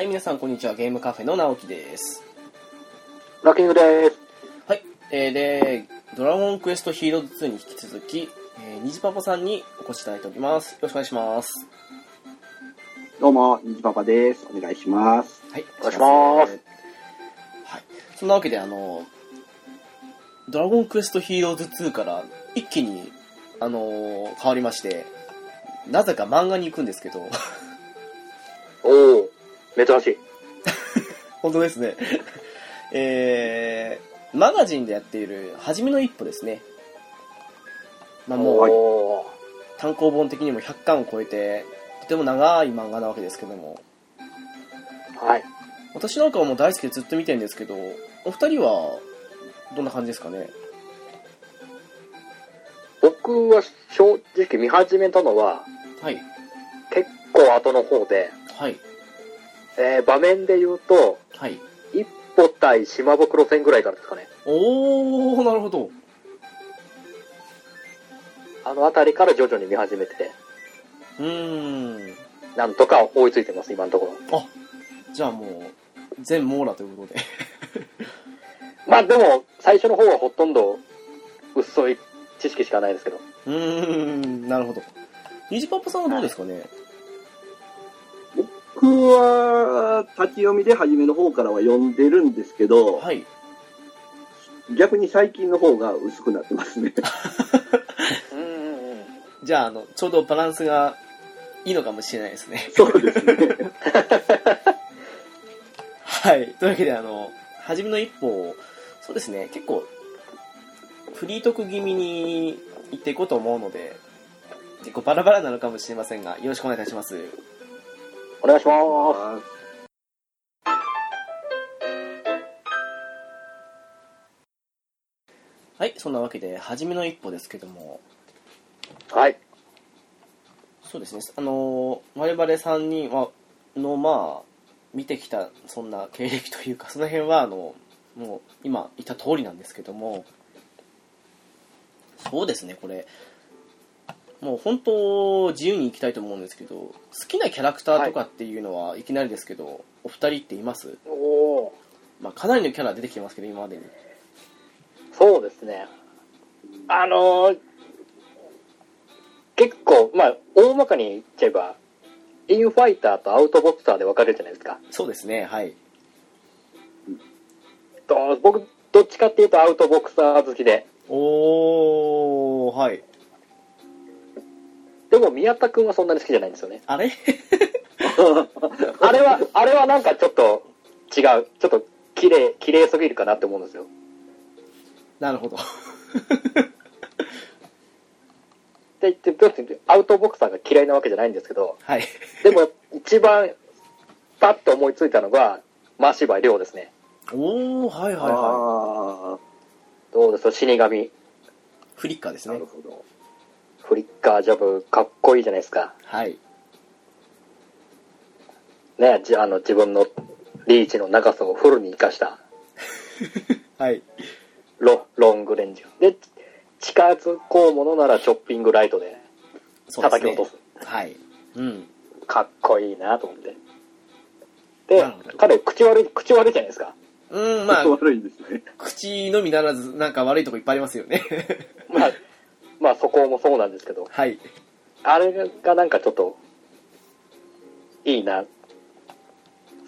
はい、皆さんこんにちは。ゲームカフェの直樹です。ラッキングです。はい。えー、で、ドラゴンクエストヒーローズ2に引き続き、えー、ニジパパさんにお越しいただいております。よろしくお願いします。どうも、にじパパです。お願いします。はい。お願いしますはい。そんなわけで、あの、ドラゴンクエストヒーローズ2から一気に、あのー変わりまして、なぜか漫画に行くんですけど、珍しい。本当ですね。えー、マガジンでやっている、初めの一歩ですね。まあもう、単行本的にも100巻を超えて、とても長い漫画なわけですけども、はい。私なんかはもう大好きでずっと見てるんですけど、お二人は、どんな感じですかね？僕は正直見始めたのははい。結構後の方で、はい。えー場面で言うと、はい。一歩対島袋戦ぐらいからですかね。おー、なるほど。あの辺りから徐々に見始めて、うーん。なんとか追いついてます、今のところ。じゃあもう、全網羅ということで。まあでも、最初の方はほとんど薄い知識しかないですけど。うーん、なるほど。ニジパパさんはどうですかね？僕は、立ち読みで初めの方からは読んでるんですけど、はい。逆に最近の方が薄くなってますね。じゃあ、あの、ちょうどバランスがいいのかもしれないですね。そうですね。はい。というわけで、あの、初めの一歩を、そうですね、結構、フリートーク気味に行っていこうと思うので、結構バラバラなのかもしれませんが、よろしくお願いいたします。お願いしまはい、そんなわけで、初めの一歩ですけども、す。はい。そうですね、あの、我々3人は、の、まあ、見てきた、そんな経歴というか、その辺は、あの、もう、今言った通りなんですけども、そうですね、これ、もう本当、自由に行きたいと思うんですけど、好きなキャラクターとかっていうのは、いきなりですけど、お二人っています？おお。まあ、かなりのキャラ出てきてますけど、今までに。そうですね。あのー結構、まあ、大まかに言っちゃえば、インファイターとアウトボクサーで分かれるじゃないですか。そうですね、はい。と僕、どっちかっていうとアウトボクサー好きで。おー、はい。でも宮田くんはそんなに好きじゃないんですよね。あれ？あれは、あれはなんかちょっと違う。ちょっと綺麗、綺麗すぎるかなって思うんですよ。なるほど。で言って、アウトボクサーが嫌いなわけじゃないんですけど、はい。でも一番パッと思いついたのが、真柴亮ですね。おー、はいはいはあどうです死神。い。フリッカーですあ、なねる。ほど。フリッカージャブ、かっこいいじゃないですか。はい。ね、じあの自分のリーチの長さをフルに活かした はい。ロロングレンジ。で、近づこうものならチョッピングライトで叩き落とす。はい。うん。かっこいいなと思って。で彼、口悪い、口悪いじゃないですか。うん、まあ、悪いですね。口のみならず、なんか悪いとこいっぱいありますよね。まあ、まあそこもそうなんですけど、はい。あれがなんかちょっと、いいな、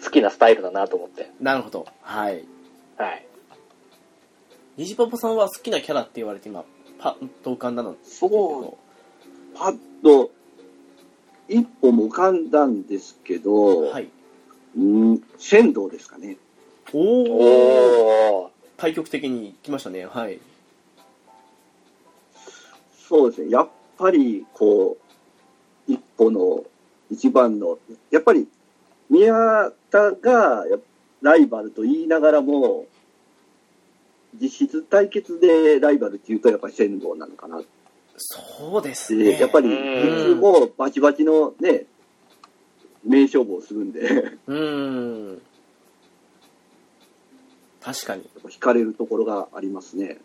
好きなスタイルだなと思って。なるほど。はい。はい。ニジパパさんは好きなキャラって言われて今、パッと浮かんだの。そう、パッと、一歩も浮かんだんですけど、はい。うん、仙道ですかね。おー。おー。対極的に来ましたね。はい。そうですね。やっぱり、こう、一歩の一番の、やっぱり、宮田がライバルと言いながらも、実質対決でライバルっていうと、やっぱり仙道なのかなっそうですて、ね。やっぱり、うんいつもバチバチのね、名勝負をするんで、うーん。確かに。ぱ惹かれるところがありますね。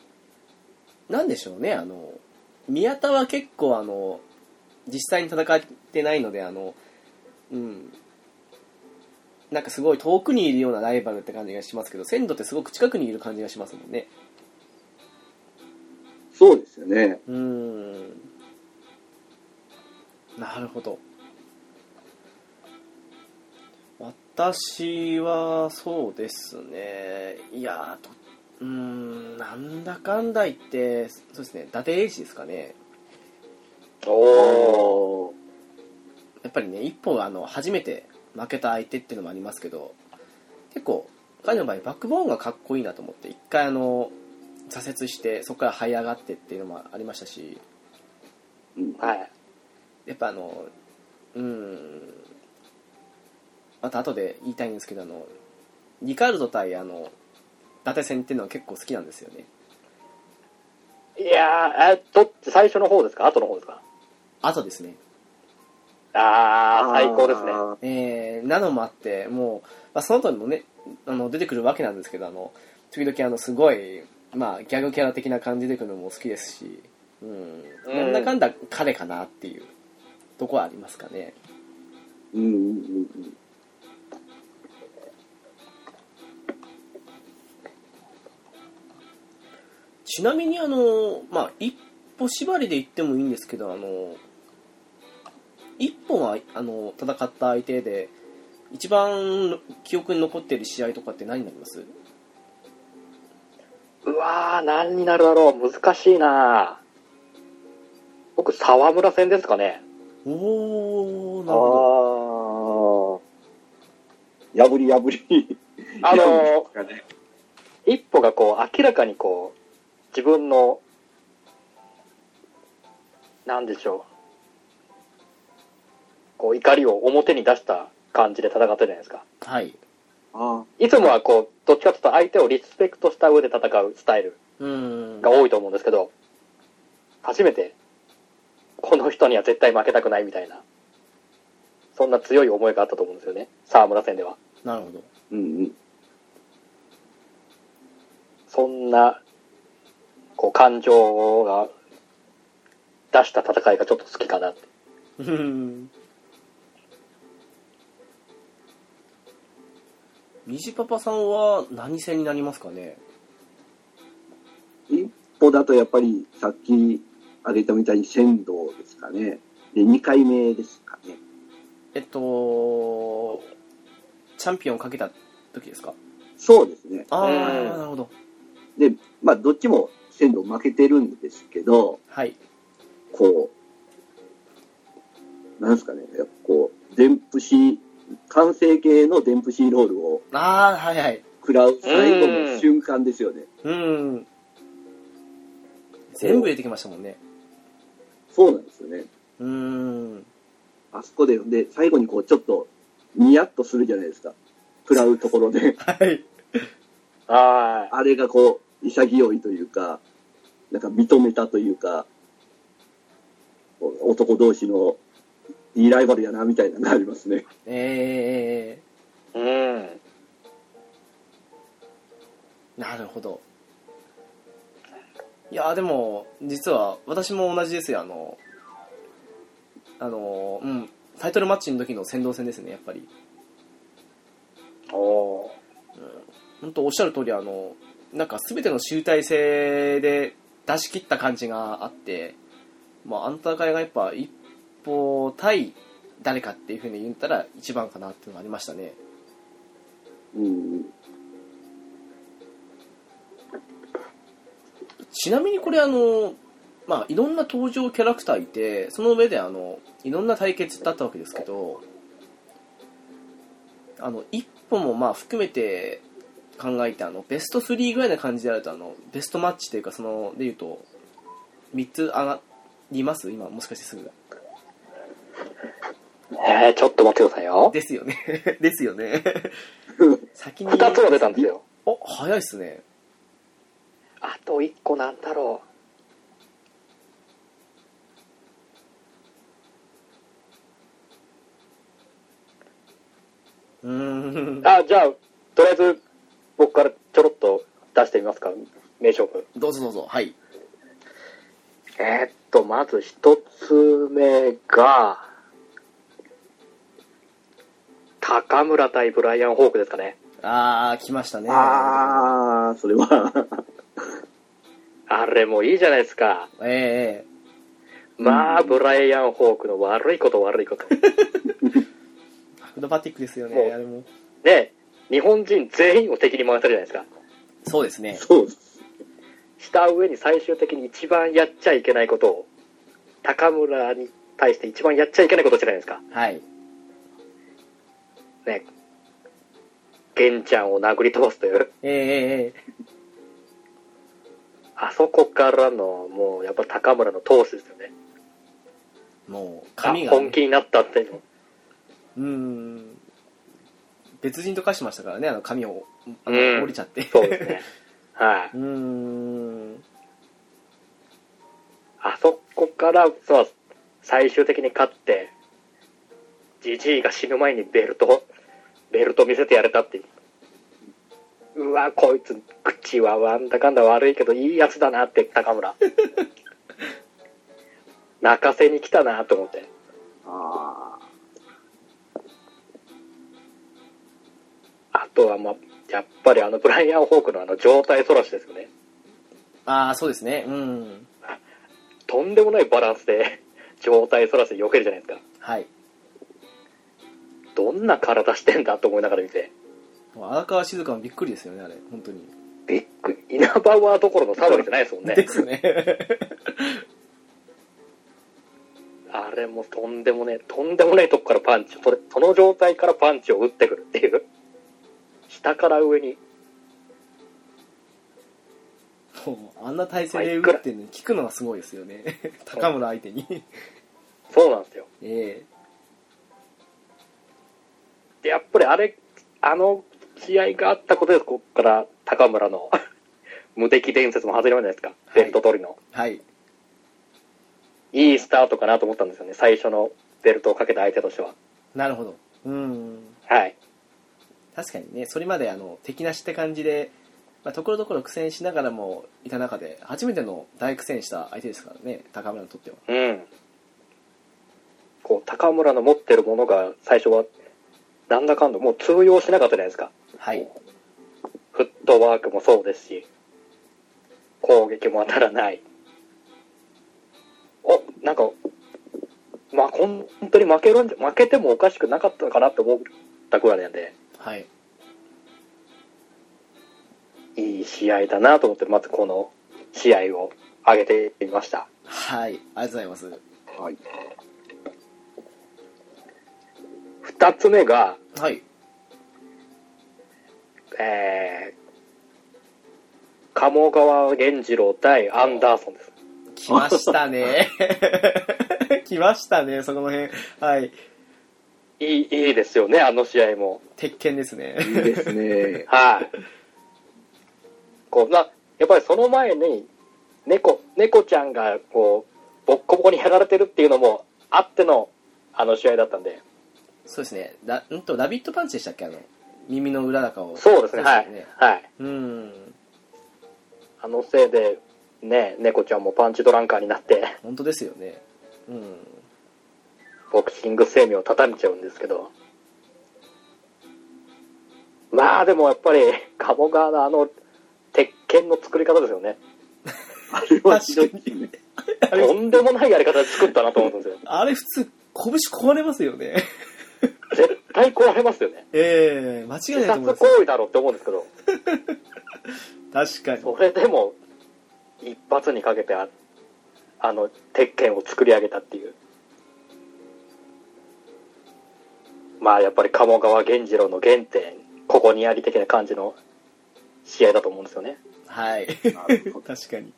なんでしょうね、あの、宮田は結構あの、実際に戦ってないので、あの、うん。なんかすごい遠くにいるようなライバルって感じがしますけど鮮度ってすごく近くにいる感じがしますもんねそうですよね。うーんなるほど私はそうですねいやうーんなんだかんだ言ってそうですね伊達英二ですかねおー。やっぱりね一歩あの初めて負けた相手っていうのもありますけど結構彼の場合バックボーンがかっこいいなと思って一回あの挫折してそこから這い上がってっていうのもありましたしうんはい。やっぱあのうんまた後で言いたいんですけどあのリカルド対あの伊達戦っていうのは結構好きなんですよね。いやー、え、どっち、最初の方ですか？後の方ですか？後ですね。あー、最高ですね。えー、なのもあってもう、まあ、その後にもねあの出てくるわけなんですけどあの時々あのすごい、まあ、ギャグキャラ的な感じでくるのも好きですし、うん、うん。なんだかんだ彼かなっていうとこはありますかね。うんうんうんちなみにあの、まあ、一歩縛りで言ってもいいんですけどあの一歩はあの戦った相手で一番記憶に残っている試合とかって何になります？うわー、何になるだろう。難しいな僕、沢村戦ですかね。おーなるほど。破り破り。あのー、一歩がこう、明らかにこう、自分の、なんでしょう。こう、怒りを表に出した感じで戦ったじゃないですか。はいあいつもはこう、どっちかというと相手をリスペクトした上で戦うスタイルうんが多いと思うんですけど、初めて、この人には絶対負けたくないみたいな、そんな強い思いがあったと思うんですよね。沢村戦では。なるほどうんうん。そんな、こう、感情が出した戦いがちょっと好きかなって。うん虹パパさんは何戦になりますかね？一歩だとやっぱりさっき挙げたみたいに仙道ですかね。で、2回目ですかね。えっとチャンピオンをかけた時ですか？そうですね。ああうんなるほどで、まあ、どっちも仙道負けてるんですけど、はいこう、なんですかね、やっぱこう、デンプシー、完成形のデンプシーロールをああはいはい食らう最後の瞬間ですよね。うん全部入れてきましたもんねそうなんですよね。うんあそこで、で、最後にこう、ちょっと、ニヤッとするじゃないですか。食らうところで。はいはあれがこう、潔いというか、なんか認めたというか、お男同士のいいライバルやな、みたいなのがありますね。えい。うん。ー、なるほどいやでも実は私も同じですよあのあのうんタイトルマッチの時の先導戦ですねやっぱりおー本当おっしゃる通りあのなんか全ての集大成で出し切った感じがあって、まあ、あの戦いがやっぱ一歩対誰かっていうふうに言ったら一番かなっていうのがありましたねうん。ちなみにこれあのまあいろんな登場キャラクターいてその上であのいろんな対決だったわけですけどあの一歩もまあ含めて考えてあのベスト3ぐらいな感じであるとあのベストマッチというかそのでいうと3つ上がります？今もしかしてすぐえー、ちょっと待ってくださいよ。ですよね ですよね 先に二つも出たんですよ。お早いっすねあと一個なんだろうーんう。あ、じゃあ、とりあえず、僕からちょろっと出してみますか？名勝負。どうぞどうぞはいえーっと、まず一つ目が、高村対ブライアン・ホークですかね。あー、来ましたね。あー、それは、あれもいいじゃないですか。ええまあ、ブライアン・ホークの悪いこと悪いこと。アクロバティックですよね、あれも。ね、日本人全員を敵に回せるじゃないですか。そうですね。そう。した上に最終的に一番やっちゃいけないことを、高村に対して一番やっちゃいけないことじゃないですか。はい。ね。玄ちゃんを殴り飛ばすという。ええええあそこからの、もう、やっぱ高村の闘志ですよね。もう、あ髪が、ね、本気になったっていうの。うーん。別人と化しましたからね、あの髪を、あうんの、降りちゃって。そうですね。はい。うーん。あそこから、そう、最終的に勝って、ジジイが死ぬ前にベルト、ベルト見せてやれたっていう。うわ、こいつ、口はなんだかんだ悪いけど、いいやつだなって、高村。泣かせに来たなと思って。ああとは、まあ、やっぱりあの、ブライアン・ホークのあの、状態そらしですよね。ああ、そうですね。うん。とんでもないバランスで、状態そらしで避けるじゃないですか。はい。どんな体してんだと思いながら見て。荒川静香もびっくりですよね、あれ。本当に。びっくり。稲葉はどころの騒ぎじゃないですもんね。ですね。あれもとんでもねえ、とんでもないとこからパンチ、それ、その状態からパンチを打ってくるっていう。下から上に。もうあんな体勢で打ってんのに聞くのがすごいですよね。高村相手に。そうなんですよ。えで、やっぱりあれ、あの試合があったことで、ここから高村の 無敵伝説も外れるじゃないですか。はいベルト取りの。えはい。いいスタートかなと思ったんですよね。最初のベルトをかけた相手としては。なるほど。うん。はい。確かにね、それまであの敵なしって感じで、まあ、ところどころ苦戦しながらもいた中で、初めての大苦戦した相手ですからね、高村にとっては。うん。こう、高村の持ってるものが最初は、なんだかんだもう通用しなかったじゃないですか。はい。フットワークもそうですし、攻撃も当たらない。お、なんか、まあ、本当に負けるんじゃ、負けてもおかしくなかったのかなって思ったくらいなんで、はい。いい試合だなと思って、まずこの試合を上げてみました。はい。ありがとうございます。あ。はい。二つ目が、はい。えー、鴨川源次郎対アンダーソンです。来ましたね。来ましたね、そこの辺。はい。いい、いいですよね、あの試合も。鉄拳ですね。いいですね。はい。こうな、やっぱりその前に、猫、猫ちゃんが、こう、ボッコボコにやられてるっていうのもあっての、あの試合だったんで。そうですね。ラんと、ラビットパンチでしたっけ？あの、耳の裏高を。そうですね、はいよ。はい。うん。あのせいで、ね、猫ちゃんもパンチドランカーになって、本当ですよね。うん。ボクシング生命を畳んちゃうんですけど。まあでもやっぱり、鴨川のあの、鉄拳の作り方ですよね。あれはひどね。とんでもないやり方で作ったなと思うんですよ。あれ普通、拳壊れますよね。絶対壊れますよね。ええ間違いないと思いますよ。行為だろうって思うんですけど、確かに。それでも、一発にかけてあ、あの、鉄拳を作り上げたっていう。まあ、やっぱり鴨川源次郎の原点、ここにあり的な感じの試合だと思うんですよね。はい。確かに。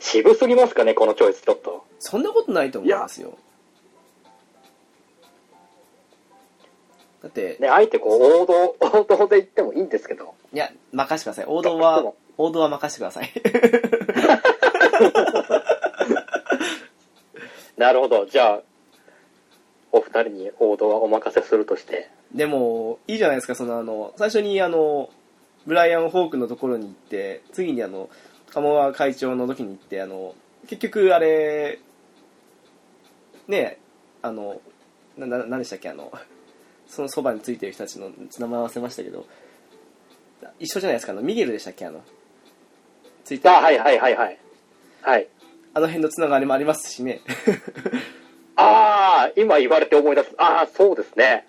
渋すぎますかね、このチョイスちょっと。そんなことないと思いますよ。だって、ね、あえてこう、王道、王道で言ってもいいんですけど。いや、任せてください。王道は、王道は任せてください。なるほど。じゃあ、お二人に王道はお任せするとして。でも、いいじゃないですか、そのあの、最初にあの、ブライアン・ホークのところに行って、次にあの、鴨川会長の時に行って、あの、結局あれ、ねあの、な、な、なんでしたっけ、あの、そのそばについてる人たちの名前合わせましたけど一緒じゃないですかあのミゲルでしたっけあのついてるあ、はいはいはいはい。はい。あの辺のつながりもありますしねああ、今言われて思い出す。ああ、そうですね。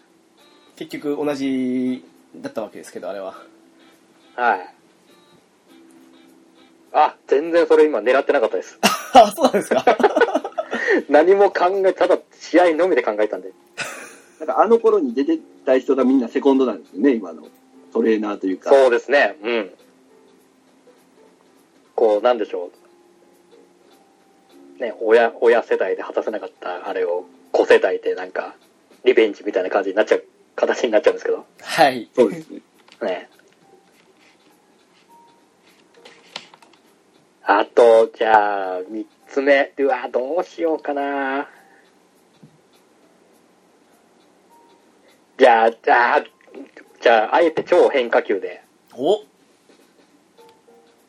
結局同じだったわけですけどあれははい。あ、全然それ今狙ってなかったです。あそうなんですか 何も考え、ただ試合のみで考えたんで。なんかあの頃に出てた人がみんなセコンドなんですよね、今のトレーナーというか。そうですね。うん。こう、なんでしょう。ね、親、親世代で果たせなかったあれを、子世代でなんか、リベンジみたいな感じになっちゃう、形になっちゃうんですけど。はいそうですね。ね。あと、じゃあ、三つ目。うわ、どうしようかな。じゃあ、じゃあ、じゃあ、あえて超変化球で。お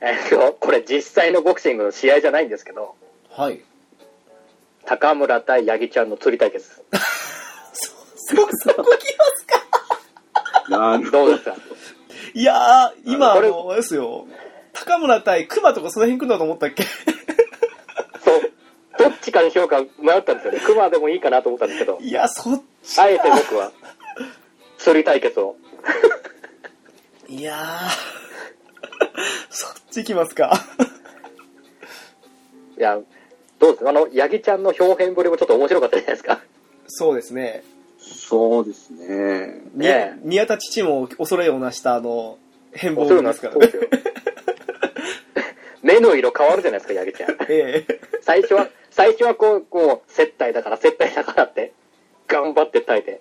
えっと、これ実際のボクシングの試合じゃないんですけど、はい高村対八木ちゃんの釣り対決。そそこ来ますか？なるほど。どうですか？いやー今あのあれですよ高村対熊とかその辺来るのと思ったっけ？そう。どっちかにしようか迷ったんですよね。熊でもいいかなと思ったんですけど、いやそっちあえて僕は、釣り対決を。いやーそっち来ますかいや、どうですか？あの、八木ちゃんの表現ぶりもちょっと面白かったじゃないですか。そうですねそうですね。にねえ宮田父も恐れをなしたあの変貌そうなんですからね。目の色変わるじゃないですか、八木ちゃん。ええ最初は、最初はこう、こう、接待だから、接待だからって、頑張って耐えて。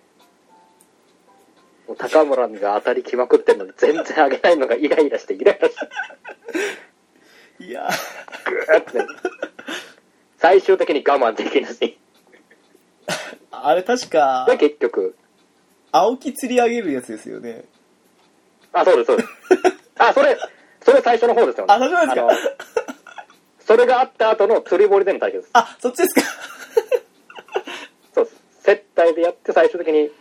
高村が当たりきまくってんのに全然上げないのがイライラして、イライラして、いやグーって。最終的に我慢できなし。あれ確かで、結局、青木釣り上げるやつですよねあ、そうです、そうです。あ、それ、それ最初の方ですよね。あ最初のですか？のそれがあった後の釣り堀での対決です。あそっちですか？そうです。接待でやって最終的に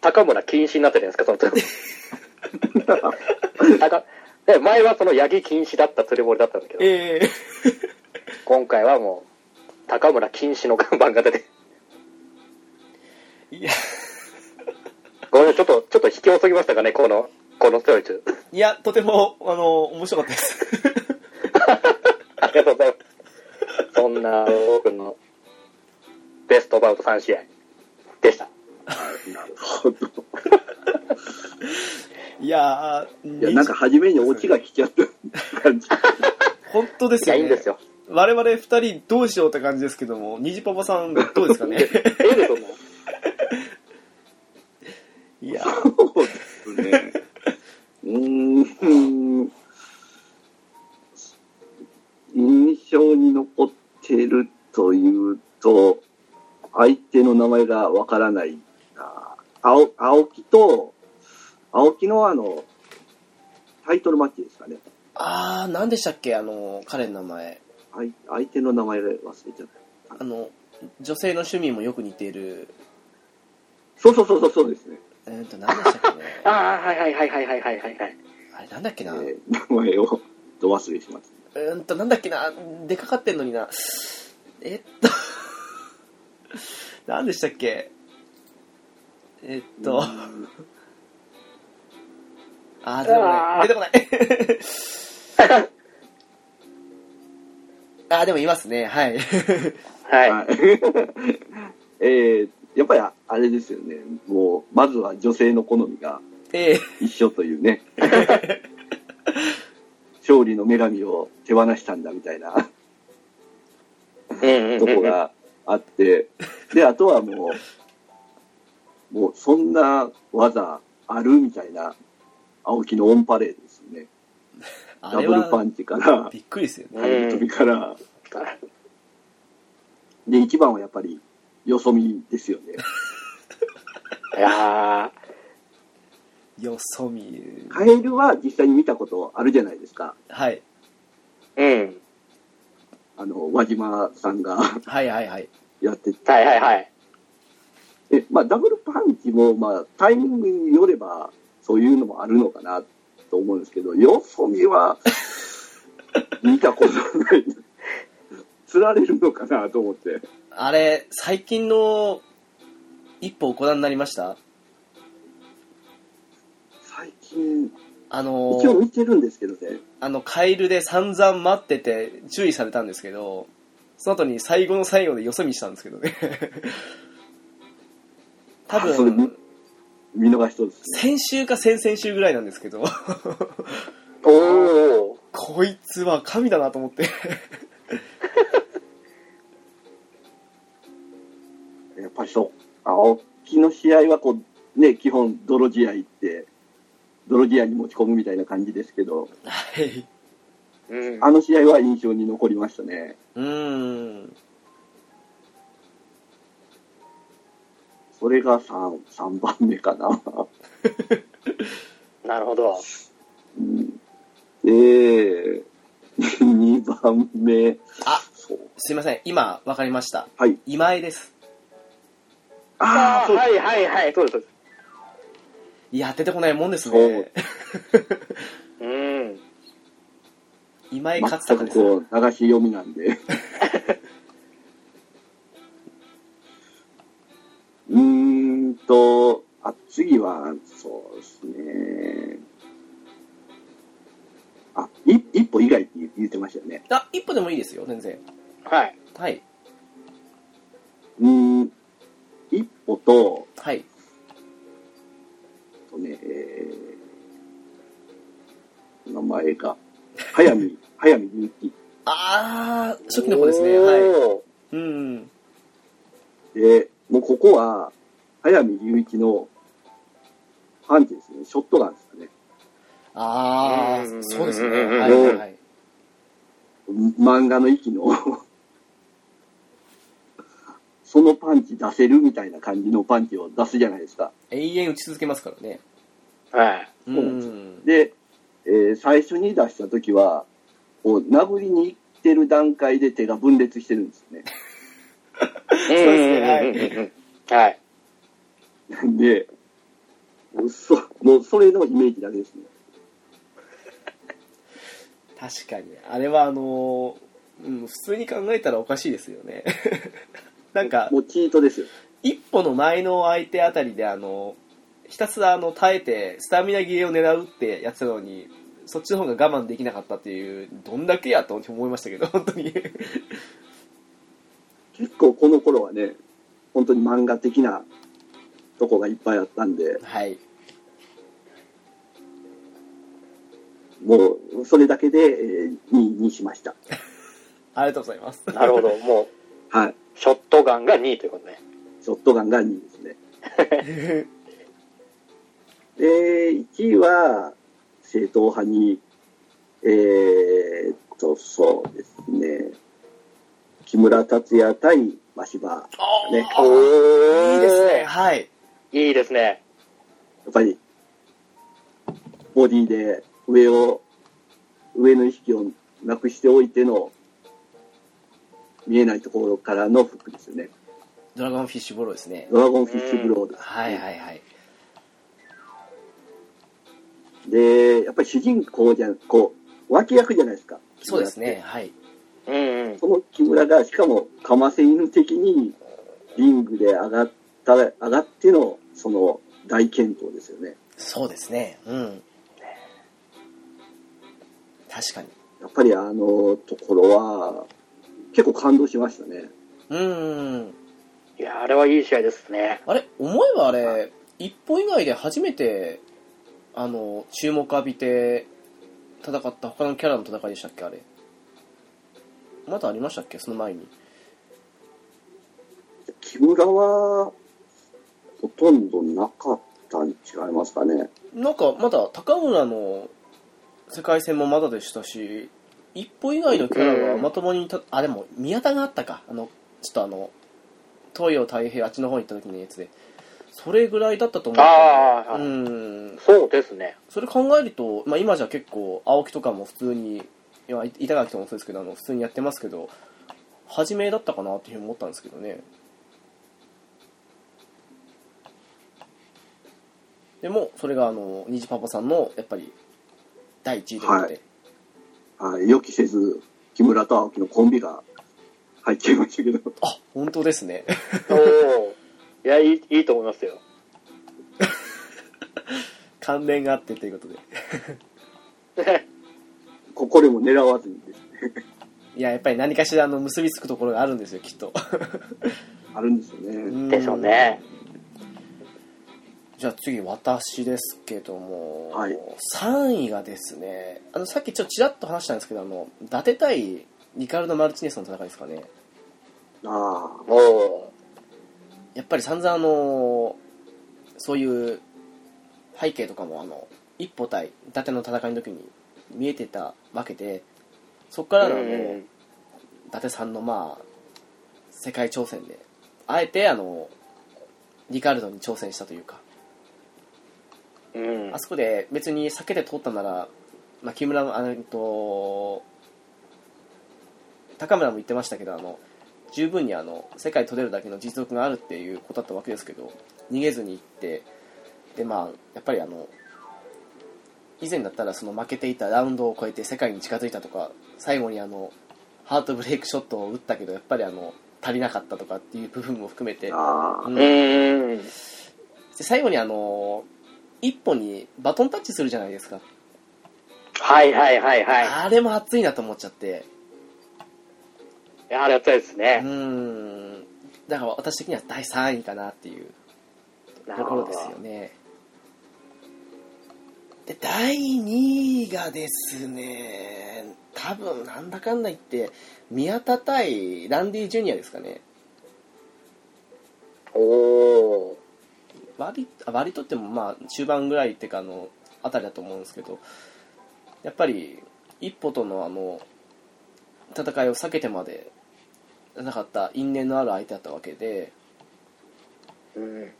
高村禁止になったじゃないですか、その時。高で前はその八木禁止だった釣り堀だったんですけど、ええ今回はもう高村禁止の看板が出て、いやごめんなさいちょっと、ちょっと引き遅ぎましたかね、この、このチョイス。いやとてもあの面白かったですありがとうございます。そんな僕のベストバウト3試合でした。なるほど。いやーいや、なんか初めにオチが来ちゃった感じ。本当ですいや、よねいいんですよ。我々二人どうしようって感じですけども虹パパさんどうですかね？ええですよ、もう。いやそうですね。うーん。印象に残ってるというと、相手の名前がわからないな。青青木と、青木のあの、タイトルマッチですかね。あー何でしたっけ？あの彼の名前相手の名前忘れちゃった。あの女性の趣味もよく似ている。そうそうそうそうそうですね。えー、っと何でしたっけね。ああはいはいはいはいはいはいはい。あれなんだっけな、えー、名前をど忘れします。うんとなんだっけな。出かかってんのにな。えっと何でしたっけ。えっとああ出てい。出てこない。あーでもいますねはいはい。はい。えーやっぱりああれですよね。もう、まずは女性の好みがええ一緒というね。勝利の女神を手放したんだみたいなとこがあって、で、あとはもう、もうそんな技あるみたいな、青木のオンパレードですよね。ダブルパンチから、びっくりですよね体飛びから、で、一番はやっぱり、よそ見ですよね。いやよそ見カエルは実際に見たことあるじゃないですか。はいー、うん。あの、輪島さんがはいはいはいやってはいはいはい。え、まあ、ダブルパンチも、まあ、タイミングによれば、そういうのもあるのかなと思うんですけど、よそ見は、見たことない。釣られるのかなと思って。あれ、最近の一歩ご覧になりました？最近、あの一応見てるんですけどね。あの、カエルで散々待ってて注意されたんですけど、その後に最後の最後でよそ見したんですけどね。多分、見逃しそうですね。先週か先々週ぐらいなんですけど、おお。こいつは神だなと思って。やっぱりそう。青木の試合はこう、ね、基本泥試合って、泥試合に持ち込むみたいな感じですけど、はい。うん。あの試合は印象に残りましたね。うーん。それが 3, 3番目かな。なるほど。うんで、2番目。あ。すいません。今、わかりました。はい。今江です。ああ、はいはいはい。そうです、そうです。いや、出てこないもんですね。うん。今井勝全く孝です。こう、流し読みなんで。と、あ、次は、そうですね。あ、い一歩以外って言ってましたよね。あ、一歩でもいいですよ、全然。はい。はい。うーん、一歩と、はい。とね、えー、名前が、早見、早見ゆうき。あー、初期の方ですね。はい。おうん。で、もうここは、早見雄一のパンチですね。ショットガンですかね。あー、うんそうですね。うんはいはいはい。漫画の域の、そのパンチ出せるみたいな感じのパンチを出すじゃないですか。永遠打ち続けますからね。ーはい。うそうなんですん。で、えー最初に出した時は、こう、殴りに行ってる段階で手が分裂してるんですね。そうですねはい。はい。で、もうそもうそれのイメージだけですね。確かに。あれはあのーうん、普通に考えたらおかしいですよね。なんか、もうチートですよ。一歩の前の相手あたりであのひたすらあの耐えてスタミナ切れを狙うってやってたのにそっちの方が我慢できなかったっていうどんだけやと思いましたけど本当に 結構この頃はね、本当に漫画的なとこがいっぱいあったんで、はいもうそれだけで、えー、2位にしました。ありがとうございますなるほど。もう、はい。ショットガンが2位ということね。ショットガンが2位ですね。で、1位は、正統派に、えーっと、そうですね、木村達也対真柴。おねーおいいですね。はいいいですね。やっぱり、ボディで上を、上の意識をなくしておいての、見えないところからのフックですよね。ドラゴンフィッシュボローですねドラゴンフィッシュブローです、はいはいはいで、やっぱり主人公じゃん、こう、脇役じゃないですか。そうですねはいうんうん。その木村が、しかも、かませ犬的に、リングで上がった、上がっての、その、大健闘ですよね。そうですね。うん。確かに。やっぱりあのところは、結構感動しましたね。うんいや、あれはいい試合ですね。あれ思えばあれ一歩以外で初めてあの注目浴びて戦った他のキャラの戦いでしたっけあれ。まだありましたっけその前に。木村は、ほとんどなかったに違いますかね。なんかまだ高村の世界戦もまだでしたし一歩以外のキャラがまともにた、あでも宮田があったか。あのちょっとあの東洋太平あっちの方に行った時のやつで。それぐらいだったと思あーううん。そうですね。それ考えると、まあ、今じゃ結構青木とかも普通にいや板垣とかもそうですけどあの普通にやってますけど初めだったかなっていうふうに思ったんですけどねでもそれがあの虹パパさんのやっぱり第一位ということで、はい、予期せず、木村と青木のコンビが入っちゃいましたけど。あ本当ですねおお。いや、いい、いいと思いますよ。関連があってということで ここでも狙わずにですね。いややっぱり何かしらあの結びつくところがあるんですよきっとあるんですよね。でしょうね。じゃあ次私ですけども、はい。3位がですねあのさっきちょっとちらっと話したんですけどあの伊達対リカルド・マルチネスの戦いですかね。あおおやっぱり散々あのそういう背景とかもあの一歩対伊達の戦いの時に見えてたわけでそこからのあの、うん。伊達さんのまあ世界挑戦であえてあのリカルドに挑戦したというかうん。あ。そこで別に避けて通ったなら、まあ、木村のあのえっと高村も言ってましたけどあの十分にあの世界取れるだけの実力があるっていうことだったわけですけど逃げずに行ってでまあやっぱりあの以前だったらその負けていたラウンドを超えて世界に近づいたとか最後にあのハートブレイクショットを打ったけどやっぱりあの足りなかったとかっていう部分も含めてうん。最後にあの一本にバトンタッチするじゃないですか。はいはいはいはい。あれも熱いなと思っちゃって。いや、あれやったですうね。ーん。だから私的には第3位かなっていう。ところですよね。で第2位がですね多分なんだかんだ言って宮田対ランディ・ジュニアですかね。おお割あ割とってもまあ中盤ぐらいっていうかあのあたりだと思うんですけどやっぱり一歩とのあの戦いを避けてまでなかった因縁のある相手だったわけでー。うん。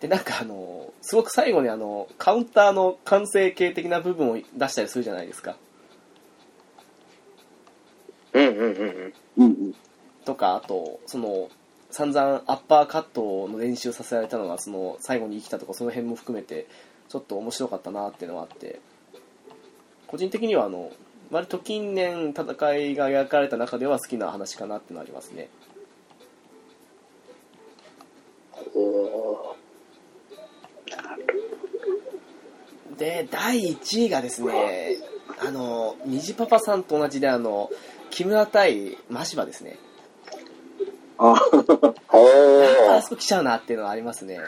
でなんかあのすごく最後にあのカウンターの完成形的な部分を出したりするじゃないですかうんうん。うんうん。とかあとその散々アッパーカットの練習させられたのがその最後に生きたとかその辺も含めてちょっと面白かったなっていうのがあって。個人的にはあの割と近年戦いが描かれた中では好きな話かなってのはありますね。で第1位がですねあの虹パパさんと同じであの木村対真柴ですねああ。そこ来ちゃうなっていうのはありますね。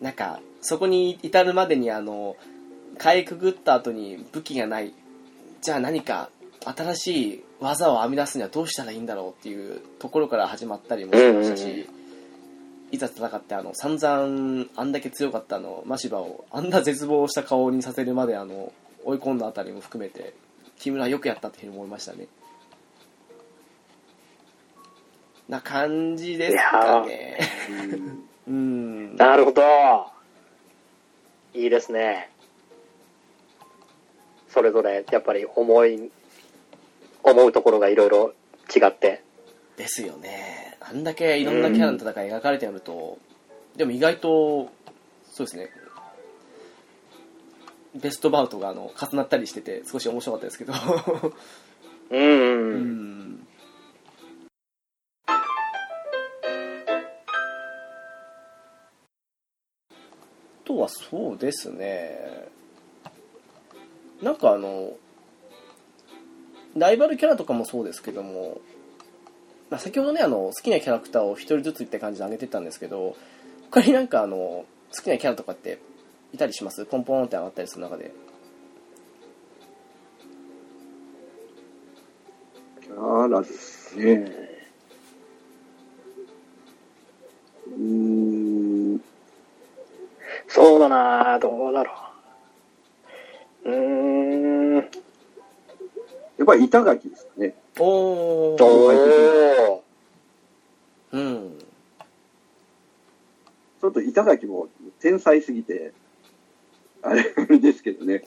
なんかそこに至るまでにあのかいくぐった後に武器がない。じゃあ何か新しい技を編み出すにはどうしたらいいんだろうっていうところから始まったりもしましたし、うんうんうん。いざ戦ってあの散々あんだけ強かったあのマシバをあんな絶望した顔にさせるまであの追い込んだあたりも含めて木村よくやったっていうふうに思いましたねな感じですかね うんなるほど。いいですね。それぞれ、やっぱり思い、思うところがいろいろ違って。ですよねあんだけいろんなキャラの戦い描かれてやると、でも意外とそうですねベストバウトがあの重なったりしてて少し面白かったですけどうん。ううん、はそうですねなんかあのライバルキャラとかもそうですけども、まあ、先ほどねあの好きなキャラクターを一人ずつって感じで挙げてたんですけど他になんかあの好きなキャラとかっていたりします？ポンポンって上がったりする中でキャラですね。うん。そうだなどうだろう。うーん。やっぱり板垣ですかね。おお。うんちょっと板垣も天才すぎて、あれですけどね。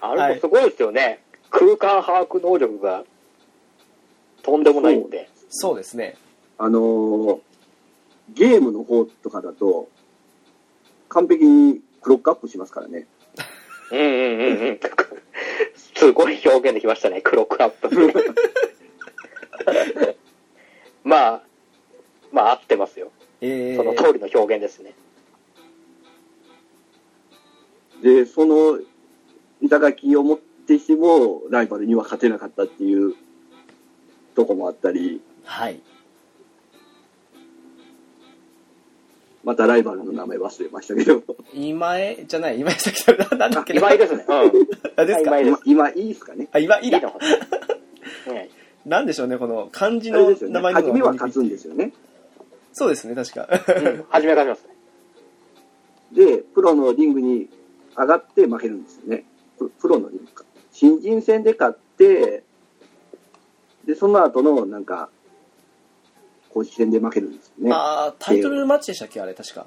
あれもすごいですよね。空間把握能力がとんでもないんで。そうですねあのーゲームの方とかだと、完璧にクロックアップしますからね。うんうんうんうん。すごい表現できましたね、クロックアップ。まあ、まあ合ってますよ。えその通りの表現ですね。で、その板垣を持ってしても、ライバルには勝てなかったっていうとこもあったり、はい。またライバルの名前忘れましたけど、今江じゃない、今江さっきの、なだっけ？な今井ですね。うん。あ、ですか？今今。今いいですかね。あ、今、いいだ。なんでしょうね、この漢字の。名前の初めは勝つんですよね。そうですね、確か。うん。初めからしますね。で、プロのリングに上がって負けるんですよね。ププロのリングか。新人戦で勝って、で、その後の、なんか、公式戦で負けるんですよね。あータイトルマッチでしたっけ？あれ、確か。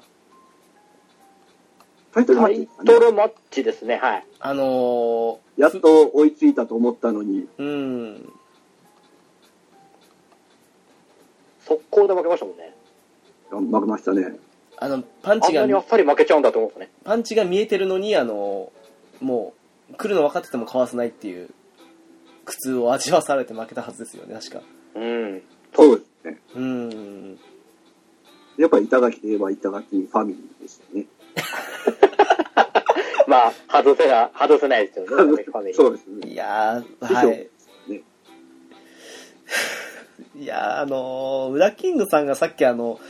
タイトルマタイッチですかねトルマッチですね、はい。あのやっと追いついたと思ったのに、ー、うん。速攻で負けましたもんね。負けましたね。あの、パンチがあんなにあ、っさり負けちゃうんだと思うんですね。パンチが見えてるのに、あの、もう、来るの分かっててもかわせないっていう、苦痛を味わされて負けたはずですよね、確か。うん。そうですね。うん。やっぱり板垣といえば板垣ファミリーですよね。まあ、外せな、外せないですよね、ファミリーそうですね。いやはい。ね いやー、あのー、ウラキングさんがさっきあの、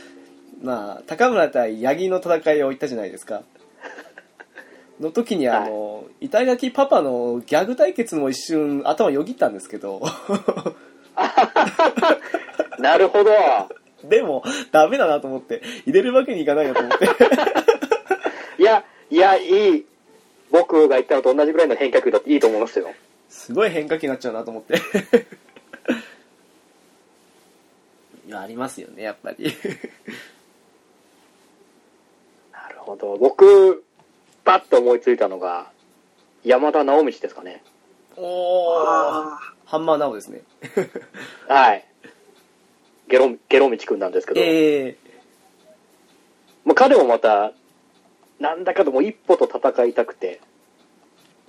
まあ、高村対八木の戦いを言ったじゃないですか。の時にあの、板垣パパのギャグ対決も一瞬頭よぎったんですけど、なるほど。でも、ダメだなと思って、入れるわけにいかないなと思って。いや、いや、いい。僕が言ったのと同じぐらいの変化球だっていいと思いますよ。すごい変化球になっちゃうなと思って。いや、ありますよね、やっぱり。なるほど。僕、パッと思いついたのが、山田直道ですかね。おー、あハンマーナオですね。はい。ゲロ、ゲロ道くんなんですけど、ええまあ、彼もまた、なんだかでも一歩と戦いたくて、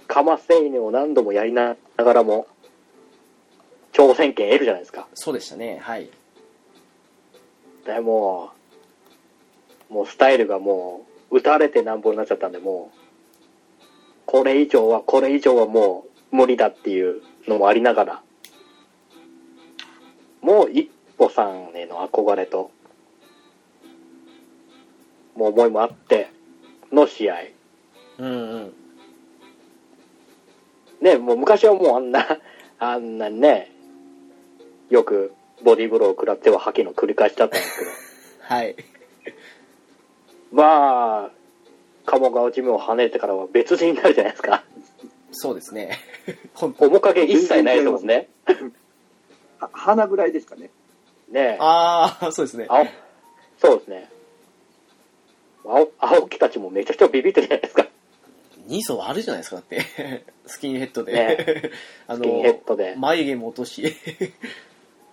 かませいねを何度もやりながらも、挑戦権得るじゃないですか。そうでしたね、はい。でもう、もうスタイルがもう、打たれてなんぼになっちゃったんで、もう、これ以上は、これ以上はもう無理だっていうのもありながら、もう一歩さんへの憧れと、もう思いもあっての試合。うんうん。ね、もう昔はもうあんな、あんなね、よくボディーブローを食らっては吐きの繰り返しだったんですけど、はい。まあ、鴨川地面を跳ねてからは別人になるじゃないですか。そうですね。面影一切ないですもんね。鼻ぐらいですかね。ねえ。ああ、そうですね。青、そうですね。青、青木たちもめちゃくちゃビビってるじゃないですか。2層あるじゃないですか、だって。スキンヘッドで。ね あスキンヘッドで眉毛も落とし。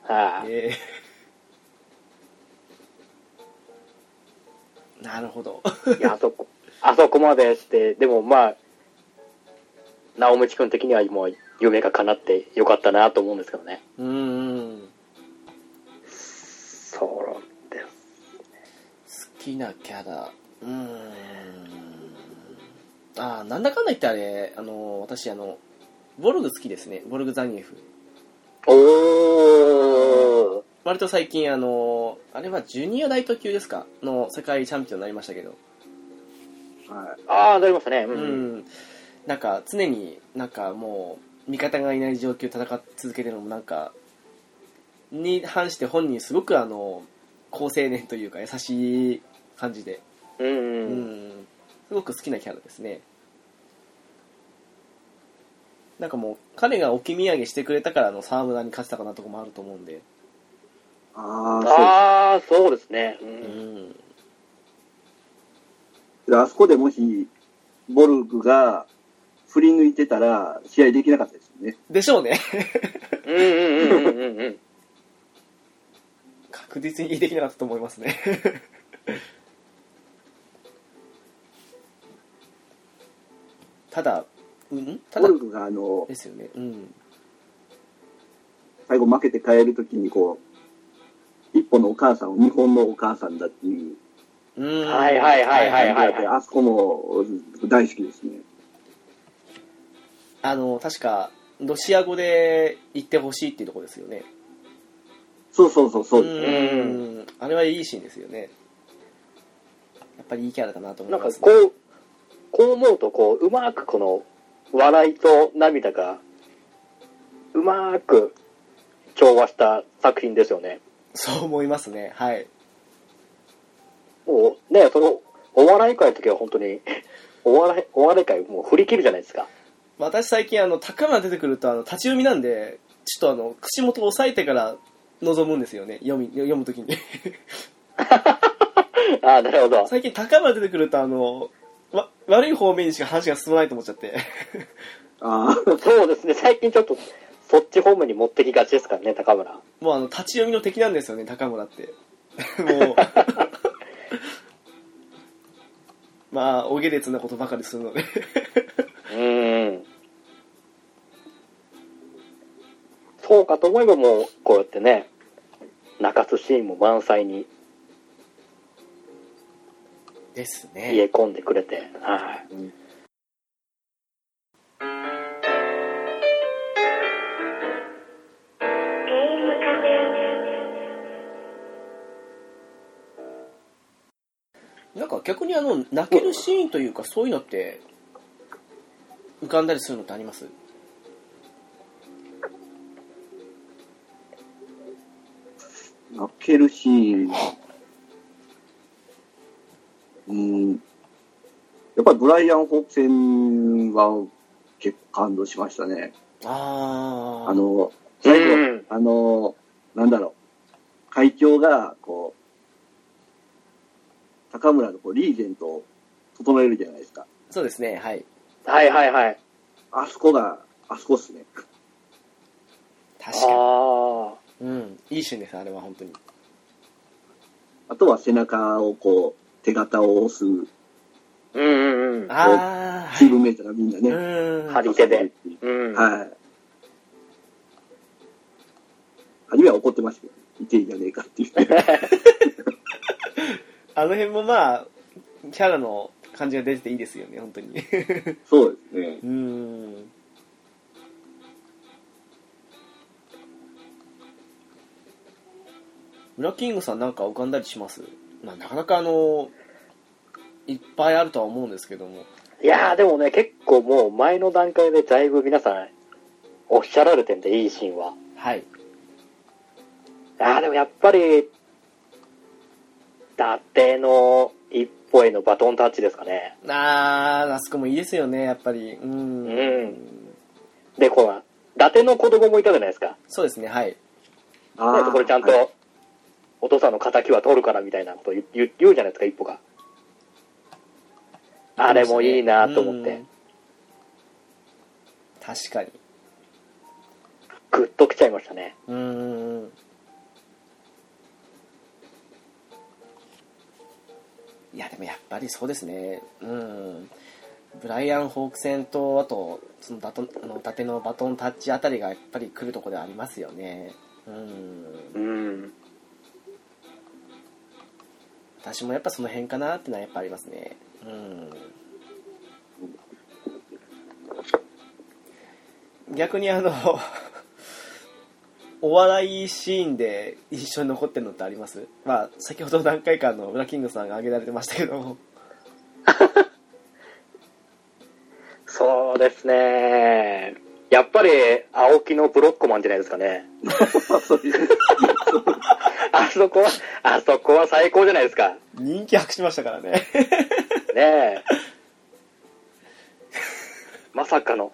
はい、えーなるほど。いや、あそこ、あそこまでして、でもまあ、直道くん的にはもう夢が叶ってよかったなと思うんですけどね。うーん。きなキャラ。うーん。ああ、なんだかんだ言ってあれ、あの、私、あの、ボルグ好きですね。ボルグ・ザニエフ。おー。割と最近、あの、あれはジュニアライト級ですか？の世界チャンピオンになりましたけど。はい。ああ、なりましたね。う。うんん。なんか、常になんかもう、味方がいない状況戦い続けてるのもなんか、に反して本人すごくあの、好青年というか優しい感じで、うん。ううん。ん、すごく好きなキャラですね。なんかもう、彼が置き土産してくれたからあの沢村に勝てたかなとこもあると思うんで、ああ、そうですね。う。うんう。あそこでもし、ボルグが振り抜いてたら、試合できなかったですよね。でしょうね。うんうんうんうんうんうん。確実にできなかったと思いますね。ただ、うん？ただゴルフがあの、ですよね。うん。最後負けて帰るときにこう、一歩のお母さんを日本のお母さんだっていううん。はいはいはいはい感じで、あそこも大好きですね。あの、確か、ロシア語で言ってほしいっていうところですよね。そうそうそうそうですね。うん。あれはいいシーンですよね。やっぱりいいキャラだなと思ないんかます、こう、こう思うと、こう、うまくこの、笑いと涙が、うまく調和した作品ですよね。そう思いますね。はい。もうね、その、お笑い会の時は本当に、お笑い、お笑い会もう振り切るじゃないですか。私最近、あの、高村出てくると、あの、立ち読みなんで、ちょっとあの、口元を押さえてから臨むんですよね。読み、読むときに。あ あ、なるほど。最近高村出てくると、あの、わ、悪い方面にしか話が進まないと思っちゃって。ああ、そうですね、最近ちょっと、そっち方面に持ってきがちですからね、高村。もうあの、立ち読みの敵なんですよね、高村って。もう。まあ、お下劣なことばかりするので。うーん。そうかと思えばもう、こうやってね、泣かすシーンも満載にです入ね。れ込んでくれて、はい。なんか逆にあの、泣けるシーンというか、そういうのって、浮かんだりするのってあります？泣けるシーン。うん。やっぱりブライアン・ホーク戦は結構感動しましたね。あー。あ、の、最後、うんあの、なんだろう、会長が、こう、高村のこうリーゼントを整えるじゃないですか。そうですね、はい。はいはいはい。あそこが、あそこっすね。確かあに。うん。いいシーンです、あれは本当に。あとは背中をこう、手形を押す、あ。うんうんうん。あー。チームメイトがみんなね。うん。張り手で。うん。はい。初めは怒ってましたけど、いていいじゃねえかって言って。あの辺もまあ、キャラの感じが出てていいですよね、本当に。そうですね。うーん。ブラッキングさんなんか浮かんだりします？まあ、なかなかあの、いっぱいあるとは思うんですけども。いやーでもね、結構もう前の段階でだいぶ皆さんおっしゃられてんで、いいシーンは。はい。あーでもやっぱり、伊達の一歩へのバトンタッチですかね。あー、あそこもいいですよね、やっぱり。うん。うんで、この、伊達の子供もいたじゃないですか。そうですね、はい。あね、これちゃんと、はいお父さんの仇は取るからみたいなこと言う言うじゃないですか、一歩が。あれもいいなと思ってうん。確かに。グッときちゃいましたね。うーん。いや、でもやっぱりそうですね。うん。ブライアン・ホーク戦と、あと、そのバトン、あの、伊達のバトンタッチあたりがやっぱり来るところではありますよね。うん。うん。私もやっぱその辺かなってのはやっぱありますね。うん。逆にあの、お笑いシーンで一緒に残ってるのってあります？まあ、先ほど何回かあの、ブラキングさんが挙げられてましたけども。そうですね。やっぱり、青木のブロッコマンじゃないですかね。そこは、あそこは最高じゃないですか。人気博しましたからね。ねえ。まさかの、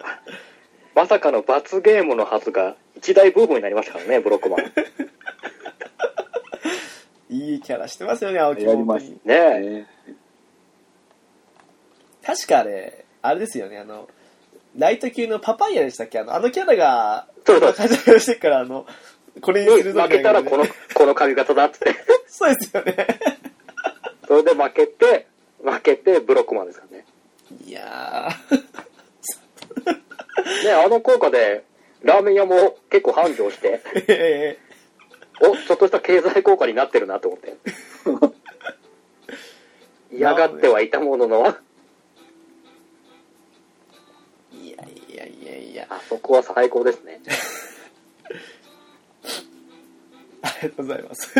まさかの罰ゲームのはずが、一大ブームになりましたからね、ブロッコマン。ねいいキャラしてますよね、青木やりまし本当にえ。ね。確かあれ、あれですよね、あの、ライト級のパパイヤでしたっけ？あの、あのキャラが、そうそうしてるから、あの、これにするぞ負けたらこの、この髪型だって。そうですよね。それで負けて、負けてブロッコマンですからね。いやー、ね、あの効果で、ラーメン屋も結構繁盛して、え お、ちょっとした経済効果になってるなと思って。嫌がってはいたものの、えいやいやいやいや、あそこは最高ですね。ありがとうございます。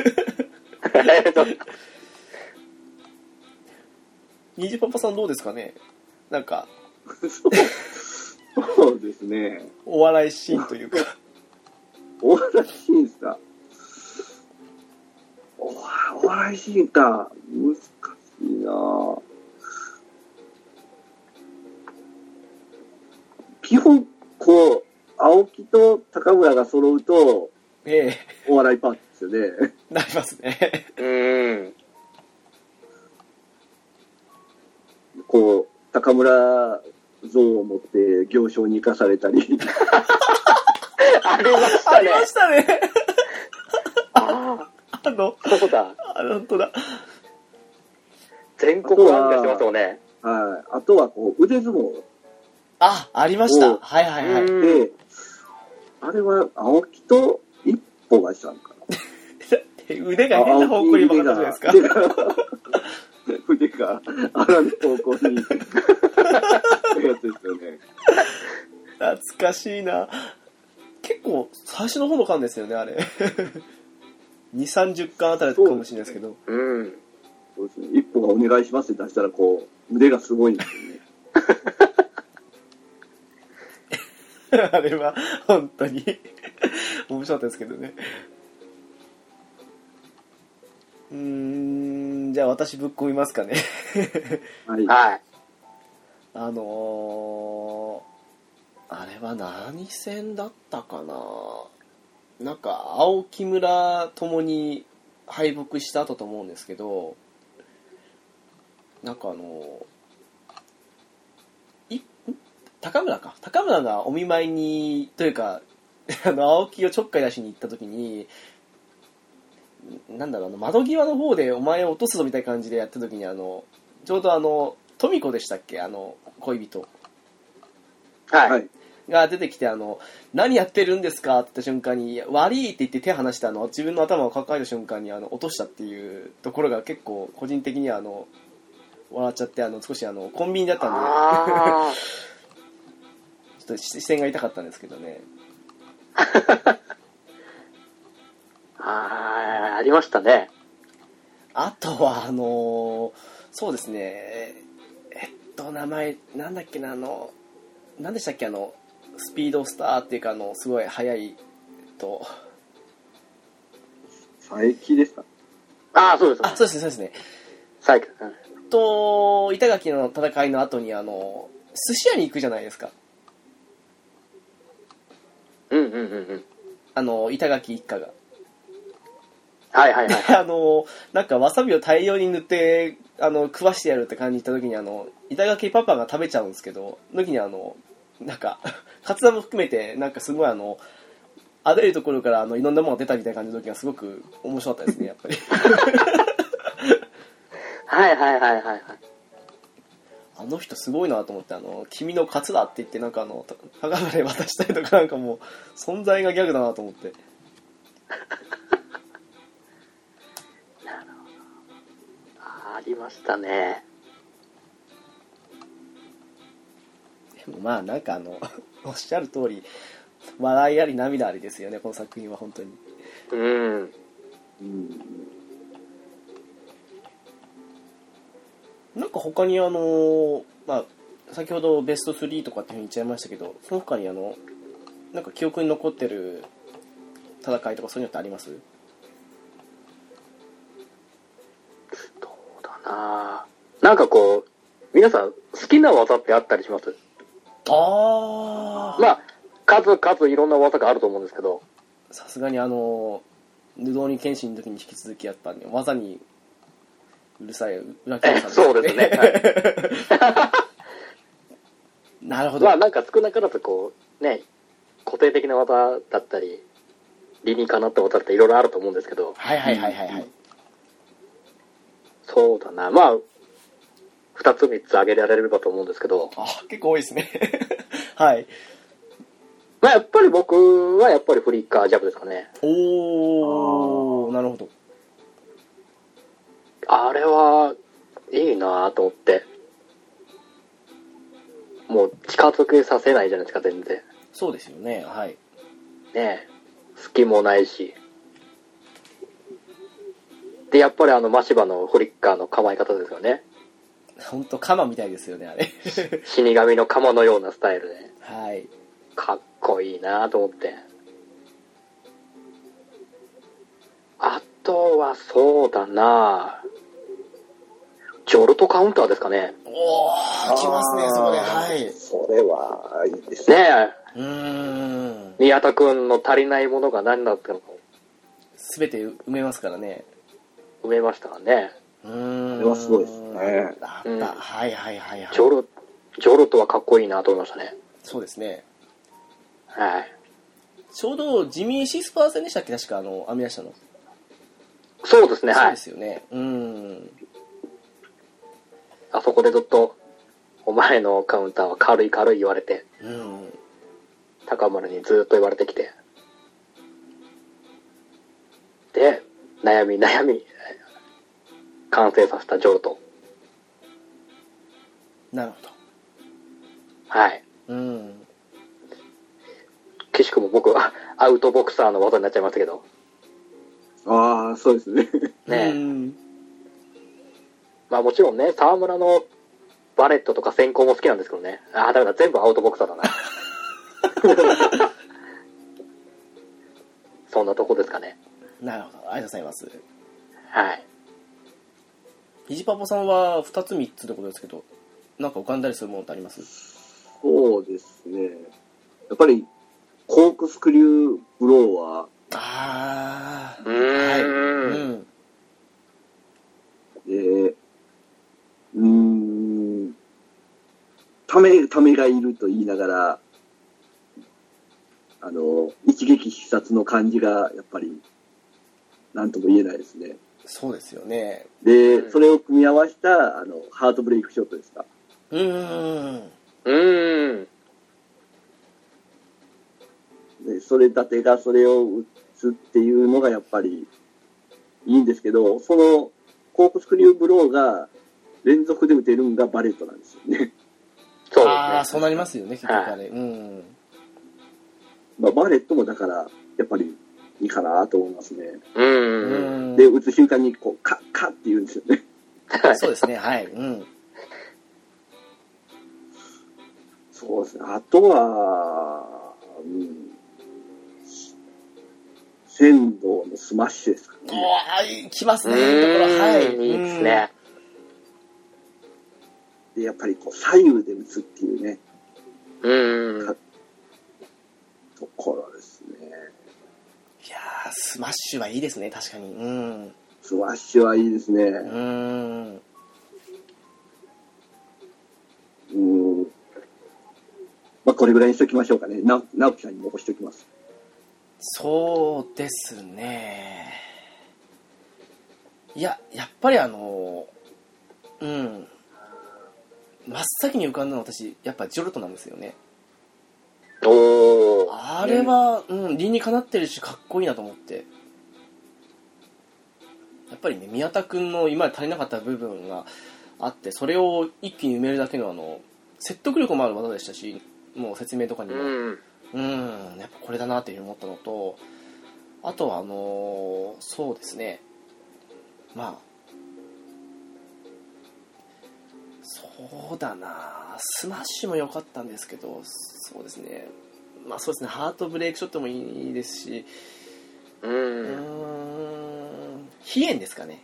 ニジパパさんどうですかね？なんか、そうそうですね。お笑いシーンというか。お笑いシーンさ。おお笑いシーンか。難しいな基本、こう、青木と高村が揃うと、えお笑いパーティーですよね。えなりますね。うーん。こう、高村像を持って行商に行かされたり。ありましたね。ありましたね。ああの、あ、そうだ。あ、本当だ。全国案内してますよね。はい。あとは、こう、腕相撲あ、ありました。おはいはいはい。うんで、あれは青木と一歩がしたんかな。腕が変な方向に曲がったじゃないですか。腕が、あらぬ方向に、やつですよね。懐かしいな。結構、最初の方の巻ですよね、あれ。2、30巻あたりかもしれないですけど。うん。そうですね。一歩がお願いしますって出したら、こう、腕がすごいんですよね。あれは、本当に、面白かったですけどね。うーん、じゃあ私ぶっ込みますかね。はい。はい。あのー、あれは何戦だったかななんか、青木村ともに敗北した後と思うんですけど、なんかあのいん？高村か。高村がお見舞いに、というか、あの、青木をちょっかい出しに行った時に、なんだろう、あの、窓際の方でお前を落とすぞみたいな感じでやった時に、あの、ちょうどあの、富子でしたっけ？あの、恋人はい。はい。が出てきて、あの、何やってるんですか？って言った瞬間に、悪いって言って手離して、あの、自分の頭を抱えた瞬間に、あの、落としたっていうところが結構、個人的には、あの、笑っちゃって、あの、少しあの、コンビニだったんで、あ ちょっと視線が痛かったんですけどね。あ。ああ、ありましたね。あとは、あのそうですね、えっと、名前、なんだっけな、あの、なんでしたっけ、あの、スピードスターっていうか、あの、すごい速い、えっと、佐伯ですかああ、そうです。あ、そうですね、そうですね。最近。うんと、板垣の戦いの後に、あの、寿司屋に行くじゃないですか。うんうんうんうん。あの、板垣一家が。はいはいはい。あの、なんかわさびを大量に塗って、あの、食わしてやるって感じに言った時に、あの、板垣パパが食べちゃうんですけど、時にあの、なんか、カツラも含めて、なんかすごいあの、あらゆるところからあのいろんなものが出たみたいな感じの時がすごく面白かったですね、やっぱり。はいはいはいはいはい。あの人すごいなと思って、あの、君のカツだって言って、なんかあの、高村で渡したりとかなんかもう、存在がギャグだなと思って。あありましたね。でもまあなんかあの、おっしゃる通り、笑いあり涙ありですよね、この作品は本当に。うん。うん。なんか他にあの、まあ、先ほどベスト3とかっていうふうに言っちゃいましたけど、その他にあの、なんか記憶に残ってる戦いとかそういうのってあります？どうだな。なんかこう、皆さん好きな技ってあったりします？あまあ、数々いろんな技があると思うんですけど、さすがにあの、ルドーニケンシンの時に引き続きやっぱね、技にうるさい裏切りさん そうですね。はい なるほど。まあなんか少なからずこう、ね、固定的な技だったり、理にかなった技っていろいろあると思うんですけど、はいはいはいはいはい。そうだな、まあ、二つ三つ挙げられればと思うんですけど、あ、結構多いですね。はい。まあ、やっぱり僕はやっぱりフリッカージャブですかね。おー、なるほど。あれは、いいなぁと思って。もう近づけさせないじゃないですか、全然。そうですよね、はい。ねえ。隙もないし。で、やっぱりあの、マシバのフリッカーの構え方ですよね。ほんと、カマみたいですよね、あれ。死神の鎌のようなスタイルで。はい。かっこいいなと思って。あとはそうだなジョルトカウンターですかね。おー、来ますね、そこで。はい。それはいいですね。ねえ。うーん。宮田くんの足りないものが何だったのかすべて埋めますからね。埋めましたからね。うーん。これはすごいですねあった、うんはいはいはいはい。ジョル、ジョルトはかっこいいなと思いましたね。そうですね。はい。ちょうどジミー・シスパー戦でしたっけ確かあの、編み出したの。そうですね、はいそうで。すよね。うーん。あそこでずっと、お前のカウンターは軽い軽い言われて、うん。高村にずっと言われてきて。で、悩み悩み、完成させたジョルト。なるほはい。ど。うん。岸くも僕はアウトボクサーの技になっちゃいましたけど。ああ、そうですね。ねうん。まあもちろんね、沢村のバレットとか先行も好きなんですけどね。ああ、だから全部アウトボクサーだな。そんなとこですかね。なるほど。ありがとうございます。はい。ひじパパさんは2つ3つってことですけど、なんか浮かんだりするものってあります？そうですね。やっぱり、コークスクリューブローは、あー。うーんはい。うん。えー、うーん、ため、ためがいると言いながら、あの、一撃必殺の感じが、やっぱり、なんとも言えないですね。そうですよね。で、うんそれを組み合わせた、あの、ハートブレイクショットですか。うーん。うーん。で、それ立てがそれを打つっていうのがやっぱりいいんですけど、そのコークスクリューブローが連続で打てるのがバレットなんですよね。そうああ、ですね。そうなりますよね、結局はね。うん。まあ、バレットもだから、やっぱりいいかなと思いますね。う。うんん。で、打つ瞬間にこう、カッカッって言うんですよね。はいそうですね、はい。うん。そうですね。あとは、うん、仙道のスマッシュですかおね。ー、来ますうね、いいところ。はい。いいですね。で、やっぱりこう、左右で打つっていうね、うーん。ところですね。うん。いやー、スマッシュはいいですね、確かに。うん。スマッシュはいいですね。うーん。うん。まあ、これぐらいにしときましょうかね。な、直樹さんに残しておきます。そうですね。いや、やっぱりあの、うん。真っ先に浮かんだのは私、やっぱジョルトなんですよね。おー。あれは、うん、理にかなってるし、かっこいいなと思って。やっぱりね、宮田くんの今まで足りなかった部分があって、それを一気に埋めるだけのあの、説得力もある技でしたし、もう説明とかにも。うん。うん、やっぱこれだなっていうふうに思ったのと、あとはあのーそうですね、まあ、そうだなスマッシュも良かったんですけど、そうですね、まあそうですね、ハートブレイクショットもいいですし、う。うーん、飛燕ですかね。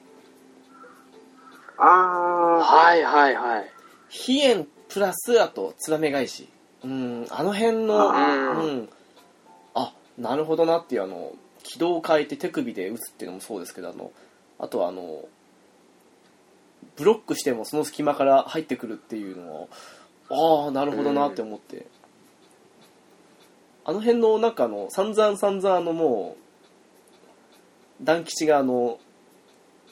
ああ。はいはいはい。飛燕プラス、あと、ツバメ返し。うん、あの辺の、うん、あ、なるほどなっていう、あの、軌道を変えて手首で打つっていうのもそうですけど、あの、あとはあの、ブロックしてもその隙間から入ってくるっていうのを、ああ、なるほどなって思って。あの辺の、なんかあの、散々散々あのもう、団吉があの、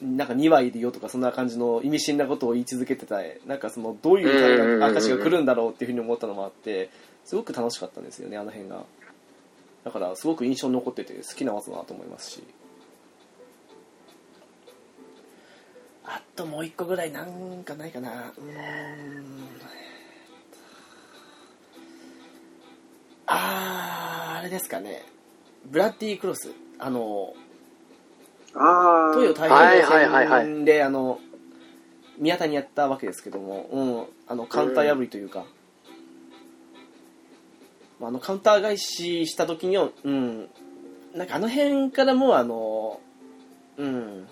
なんか2話いるよとかそんな感じの意味深なことを言い続けてたなんかそのどういう証が来るんだろうっていうふうに思ったのもあってすごく楽しかったんですよねあの辺がだからすごく印象に残ってて好きな技だなと思いますしあともう一個ぐらいなんかないかな。うーん。あーあれですかね。ブラッディクロス。あのあ東洋太はい平はいはいあの宮田にやったわけですけども、うん、あのカウンター破りというか、まああのカウンター返しした時には、うん、なんかあの辺からもうあの、うん、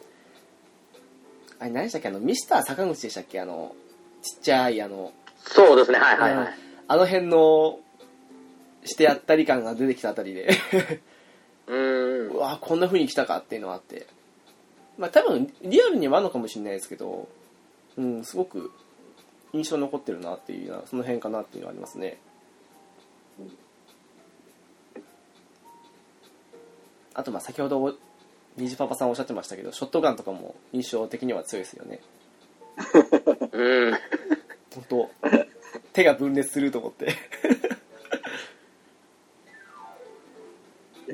あれ何でしたっけ？あのミスター坂口でしたっけ？あのちっちゃいあの。そうですね、はいはいはい。あの辺のしてやったり感が出てきたあたりで。うーん。う。わこんな風に来たかっていうのがあって。まあ多分リアルにはあるのかもしれないですけどうんすごく印象に残ってるなっていうようなその辺かなっていうのはありますね。あとまあ先ほどニジパパさんおっしゃってましたけどショットガンとかも印象的には強いですよね。うん。本当手が分裂すると思って。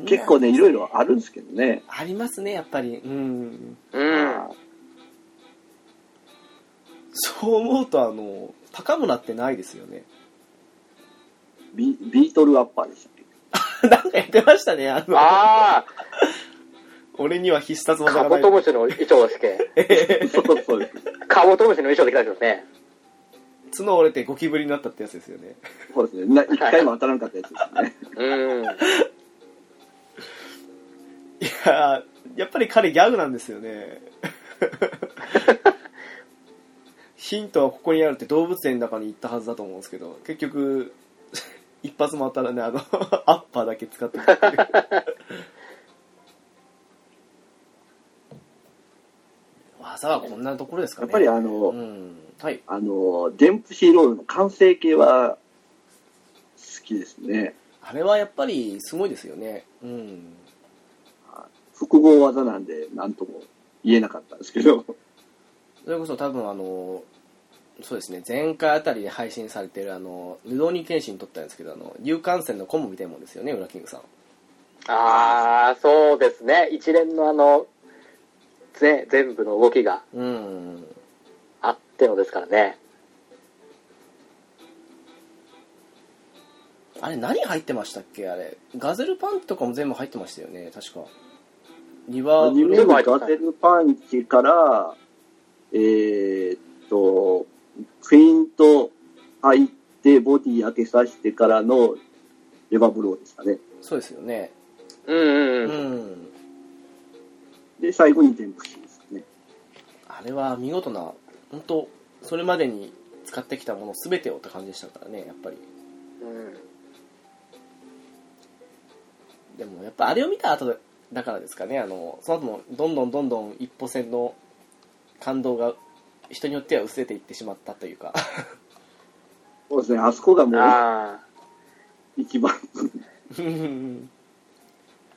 結構ね、いろいろあるんですけどね。ありますねやっぱり。うん。うん。そう思うとあの高村ってないですよね。ビビートルアッパーでしたっ なんかやってましたねあの。あ俺には必殺あ、技がないカブトムシの衣装ですけ。けそうそうです。カブトムシの衣装できたんですよね。角折れてゴキブリになったってやつですよねそうですね。な一回も当たらなかったやつですね。うん。いやーやっぱり彼ギャグなんですよねヒントはここにあるって動物園の中に行ったはずだと思うんですけど結局一発も当たらねあのアッパーだけ使ってたっていう技はこんなところですかね。やっぱりあの、うん。はい。あの、デンプシーロールの完成形は好きですね。あれはやっぱりすごいですよね。うん。複合技なんで何とも言えなかったんですけど。それこそ多分あのそうですね。前回あたりで配信されてるあの「ルドーニケンシン」撮ったんですけどあの有感染のコンボみたいなもんですよねウラキングさん。ああ、そうですね。一連のあの、ぜ全部の動きがうんあってのですからね。あれ何入ってましたっけ？あれ。ガゼルパンチとかも全部入ってましたよね。確か。リバーブレガゼルパンチから、えーっと、フェイント入って、ボディ開けさせてからのレバーブローでしたね。そうですよね。ううんうん。うん。んで、最後にデンプシーですね。あれは見事な本当それまでに使ってきたもの全てをって感じでしたからねやっぱり。うん。でもやっぱあれを見た後だからですかねあのその後もどんどんどんどん一歩戦の感動が人によっては薄れていってしまったというか。そうですね、あそこがもう一番、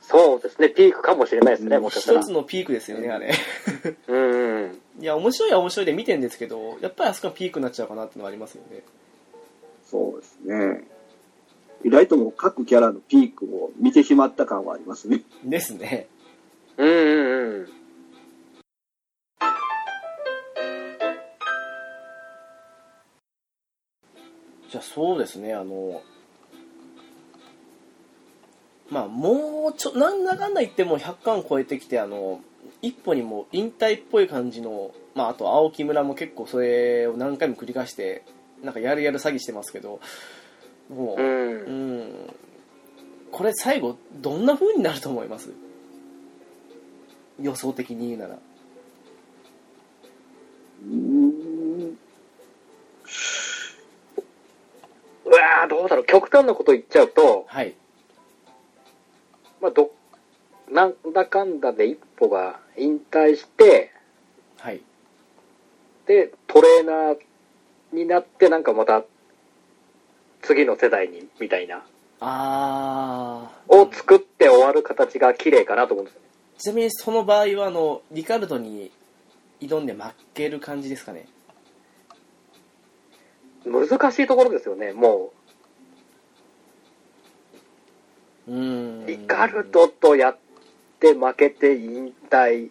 そうですね。ピークかもしれないですね、もしかしたら一つ。のピークですよねあれ うんうん。いや面白いは面白いで見てんですけどやっぱりあそこがピークになっちゃうかなっていうのはありますよねそうですね。意外ともう各キャラのピークを見てしまった感はありますね。ですねうんうんうん。じゃあそうですねあのまあもうちょなんだかんだ言っても100巻超えてきてあの一歩にも引退っぽい感じのまああと青木村も結構それを何回も繰り返してなんかやるやる詐欺してますけどもう、う。うんんこれ最後どんな風になると思います？予想的に言うならうーん。うわーどうだろう。極端なこと言っちゃうと、はいまあ、ど、なんだかんだで一歩が引退して、はい。で、トレーナーになって、なんかまた、次の世代に、みたいな、あを作って終わる形が綺麗かなと思うんですよね。ちなみにその場合はあのリカルドに挑んで負ける感じですかね。難しいところですよね、もうんう。リカルドとやって負けて引退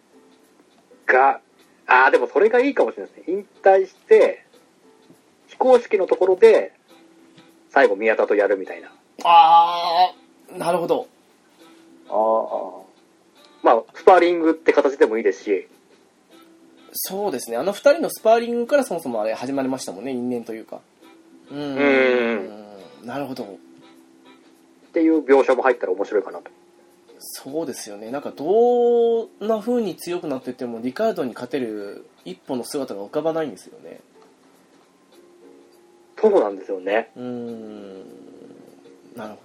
が、ああ、でもそれがいいかもしれないですね。引退して、非公式のところで、最後宮田とやるみたいな。あー、なるほど。ああ。まあ、スパーリングって形でもいいですし、そうですね。あの二人のスパーリングからそもそもあれ始まりましたもんね。因縁というか。うーん。うなるほど。っていう描写も入ったら面白いかなと。そうですよね。なんかどんな風に強くなってってもリカルドに勝てる一歩の姿が浮かばないんですよね。そうなんですよね。うーん。なるほ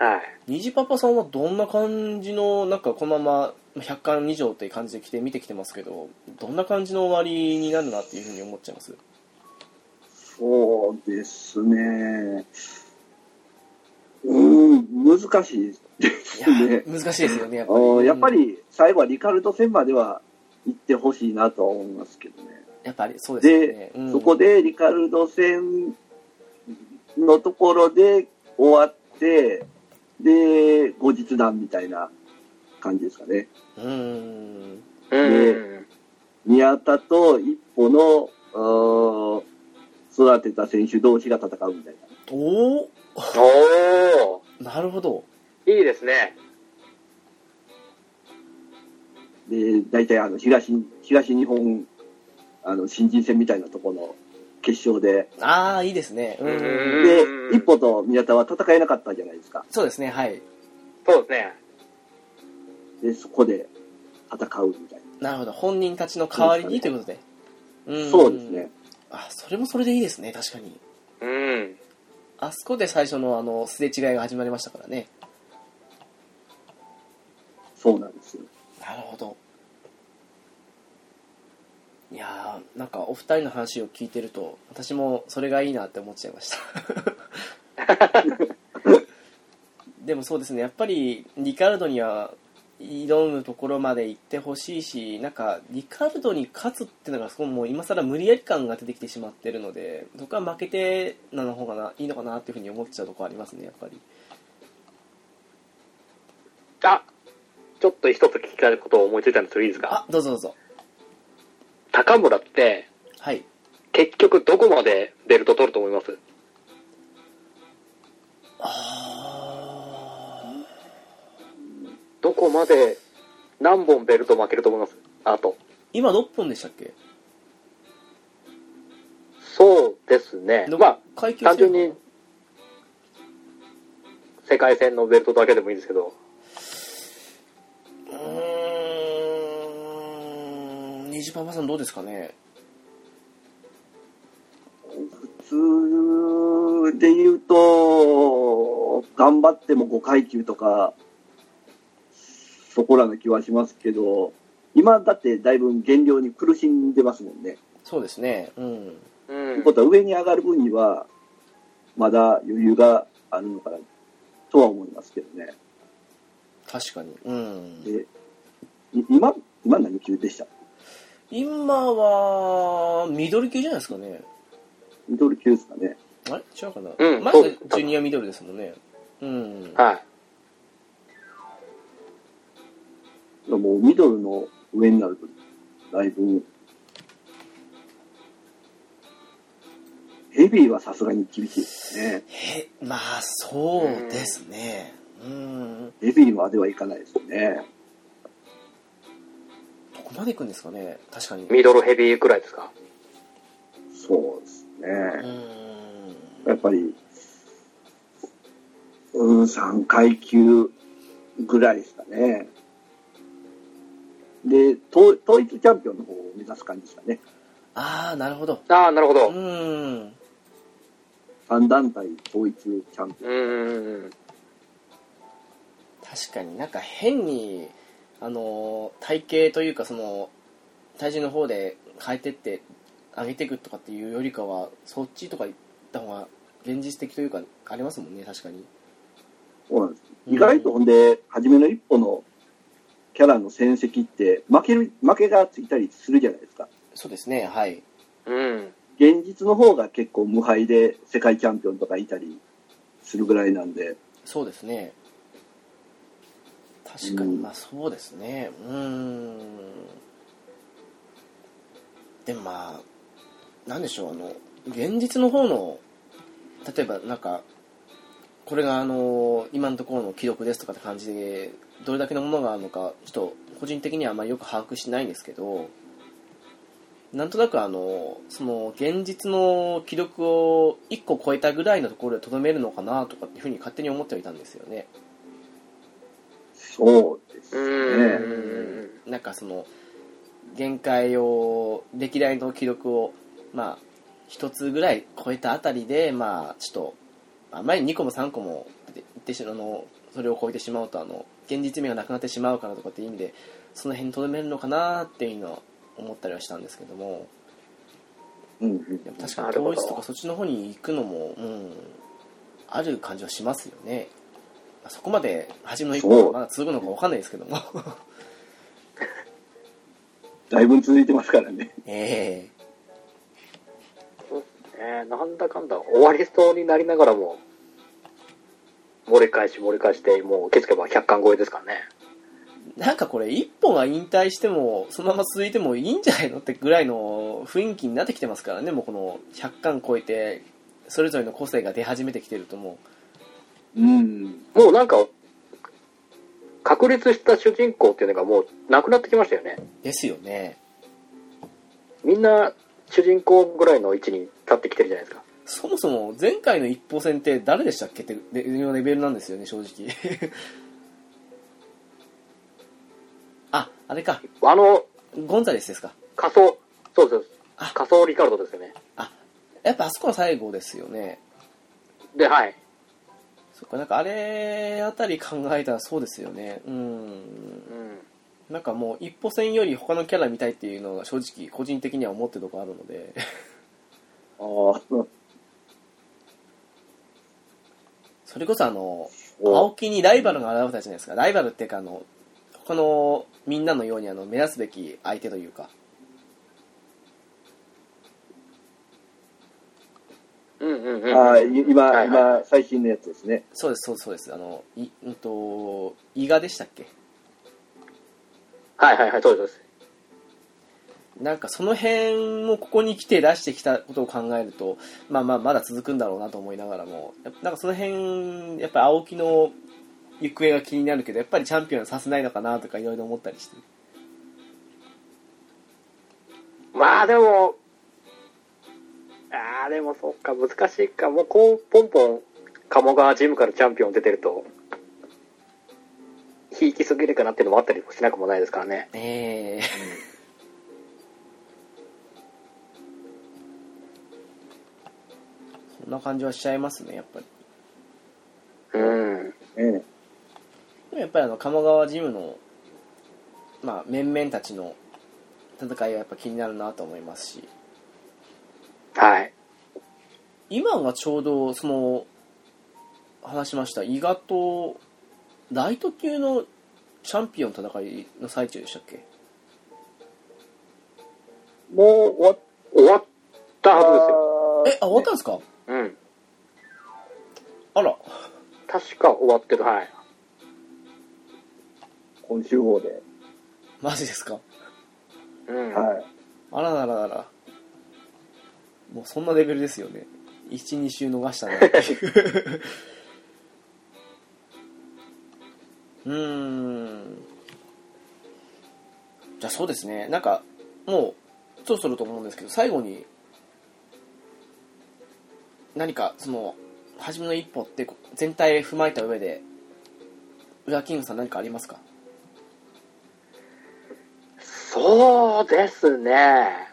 ど。はい。虹パパさんはどんな感じの、なんかこのまま100巻以上って感じで来て見てきてますけど、どんな感じの終わりになるなっていうふうに思っちゃいます？そうですね。うーん、難しいですね。ー、難しいですよね、やっあぱり。ーやっぱり最後はリカルド戦までは行ってほしいなとは思いますけどね。やっぱりそうですよねで。、うんそこでリカルド戦のところで終わって、で、後日談みたいな感じですかね。うーん。うん。宮田と一歩の、育てた選手同士が戦うみたいな。おおおなるほど。ー、いいですね。で、大体あの、東、東日本、あの、新人戦みたいなところの決勝で、ああ、いいですね。うん。うんで、一歩と宮田は戦えなかったじゃないですか。そうですね、はい。そうですね。で、そこで戦うみたいなるほど。本人たちの代わりにということで。な。んそうですね。。あ、それもそれでいいですね、確かに。うん。あそこで最初のあの、すれ違いが始まりましたからね。そうなんですよ。なるほど。いやー、なんかお二人の話を聞いてると、私もそれがいいなって思っちゃいました。でもそうですね、やっぱりリカルドには挑むところまで行ってほしいし、なんかリカルドに勝つっていうのがすごいもう今更無理やり感が出てきてしまってるので、僕は負けてなの方がないいのかなっていうふうに思っちゃうところありますね、やっぱり。あ、ちょっと一つ聞きたいことを思いついたんですけどいいですかあ、どうぞどうぞ。高村って、はい。結局どこまでベルト取ると思います？あどこまで、何本ベルト負けると思います？あと。今6本でしたっけ？そうですね。のまあ、単純に、世界戦のベルトだけでもいいんですけど、うーん、虹パパさんどうですかね？普通で言うと、頑張っても5階級とか、そこらの気はしますけど、今だってだいぶ減量に苦しんでますもんね。そうですね。うん。うというんこ。とは上に上がる分には、まだ余裕があるのかな、とは思いますけどね。確かに。うん。で、い今、今何級でした？今は、ミドル級じゃないですかね。ミドル級ですかね。あれ？違うかな、うん前がジュニアミドルですもんね。うん。はい。もうミドルの上になると、だいぶ、ヘビーはさすがに厳しいですね。へ、まあ、そうですね。うん。ヘビーまではいかないですね。どこまで行くんですかね？確かに。ミドルヘビーくらいですか？そうですうね。ん。やっぱり、うん、3階級ぐらいですかね。で、統統一チャンピオンの方を目指す感じですかね。ああ、なるほど。ああ、なるほど。うん。3団体統一チャンピオン。うーん。確かになんか変にあの体型というかその体重の方で変えてって上げていくとかっていうよりかはそっちとか行った方が現実的というかありますもんね確かにそうなんです。うん意外とほんで、初めの一歩のキャラの戦績って、負ける、負けがついたりするじゃないですか。そうですねはい。うん。現実の方が結構無敗で世界チャンピオンとかいたりするぐらいなんで、そうですね。確かにうん。まあそうですね。うーん。でもまあなんでしょうあの現実の方の例えばなんかこれがあの今のところの記録ですとかって感じでどれだけのものがあるのかちょっと個人的にはあんまりよく把握しないんですけどなんとなくあのその現実の記録を1個超えたぐらいのところでとどめるのかなとかっていうふうに勝手に思ってはいたんですよね。そうですうね。ん。なんかその限界を歴代の記録をまあ一つぐらい超えたあたりでまあちょっとあまり2個も3個もいってしあのそれを超えてしまうとあの現実味がなくなってしまうからとかっていう意味でその辺にとどめるのかなっていうのは思ったりはしたんですけども。うんうん。確かに統一とかそっちの方に行くのも、うん、ある感じはしますよね。まあそこまで初めの一歩がまだ続くのかわかんないですけども。だいぶ続いてますからね。ええ。えー、なんだかんだ終わりそうになりながらも、盛り返し盛り返して、もう気づけば100巻超えですからね。なんかこれ一本が引退してもそのまま続いてもいいんじゃないのってぐらいの雰囲気になってきてますからねもうこの100巻超えてそれぞれの個性が出始めてきてるともうん。もうなんか、確立した主人公っていうのがもうなくなってきましたよね。うですよねみんな主人公ぐらいの位置に立ってきてるじゃないですか。そもそも前回の一歩戦って誰でしたっけ？っていうレベルなんですよね正直。ああれか。あの、ゴンザレスですか？仮想、そうです。あ。仮想リカルドですよね。やっぱあそこは最後ですよね。で、はい。そっかなんかあれあたり考えたらそうですよね。うん。うん。なんかもう一歩戦より他のキャラ見たいっていうのが正直個人的には思ってるとこあるので。ああ、それこそあの青木にライバルが現れたじゃないですかライバルっていうかあの他のみんなのようにあの目指すべき相手というかうんうんうん。あ今、はいはい今、最新のやつですね。そうですそうですそうですあのいうんと伊賀でしたっけ？はいはいはい、そうです。なんかその辺もここに来て出してきたことを考えるとまあまあまだ続くんだろうなと思いながらもなんかその辺やっぱり青木の行方が気になるけどやっぱりチャンピオンはさせないのかなとかいろいろ思ったりしてまあでも、ああ、でもそっか、難しいか。もうこう、ポンポン、鴨川ジムからチャンピオン出てると、ひいきすぎるかなっていうのもあったりもしなくもないですからね。ええそんな感じはしちゃいますねやっぱりうん。ええ。でもやっぱりあの鴨川ジムのまあ面々たちの戦いはやっぱ気になるなと思いますしはい。今がちょうどその話しました伊賀とライト級のチャンピオン戦いの最中でしたっけ？もう終わ終わったはえあ終わったんですか？ずですよ。うん。あら確か終わってる、はい。今週号で。マジですか？うん。はい。あらららららもうそんなレベルですよね12週逃したね うーんじゃあそうですねなんかもうそろそろと思うんですけど最後に何かその初めの一歩って全体踏まえた上で裏キングさん何かありますか？そうですね。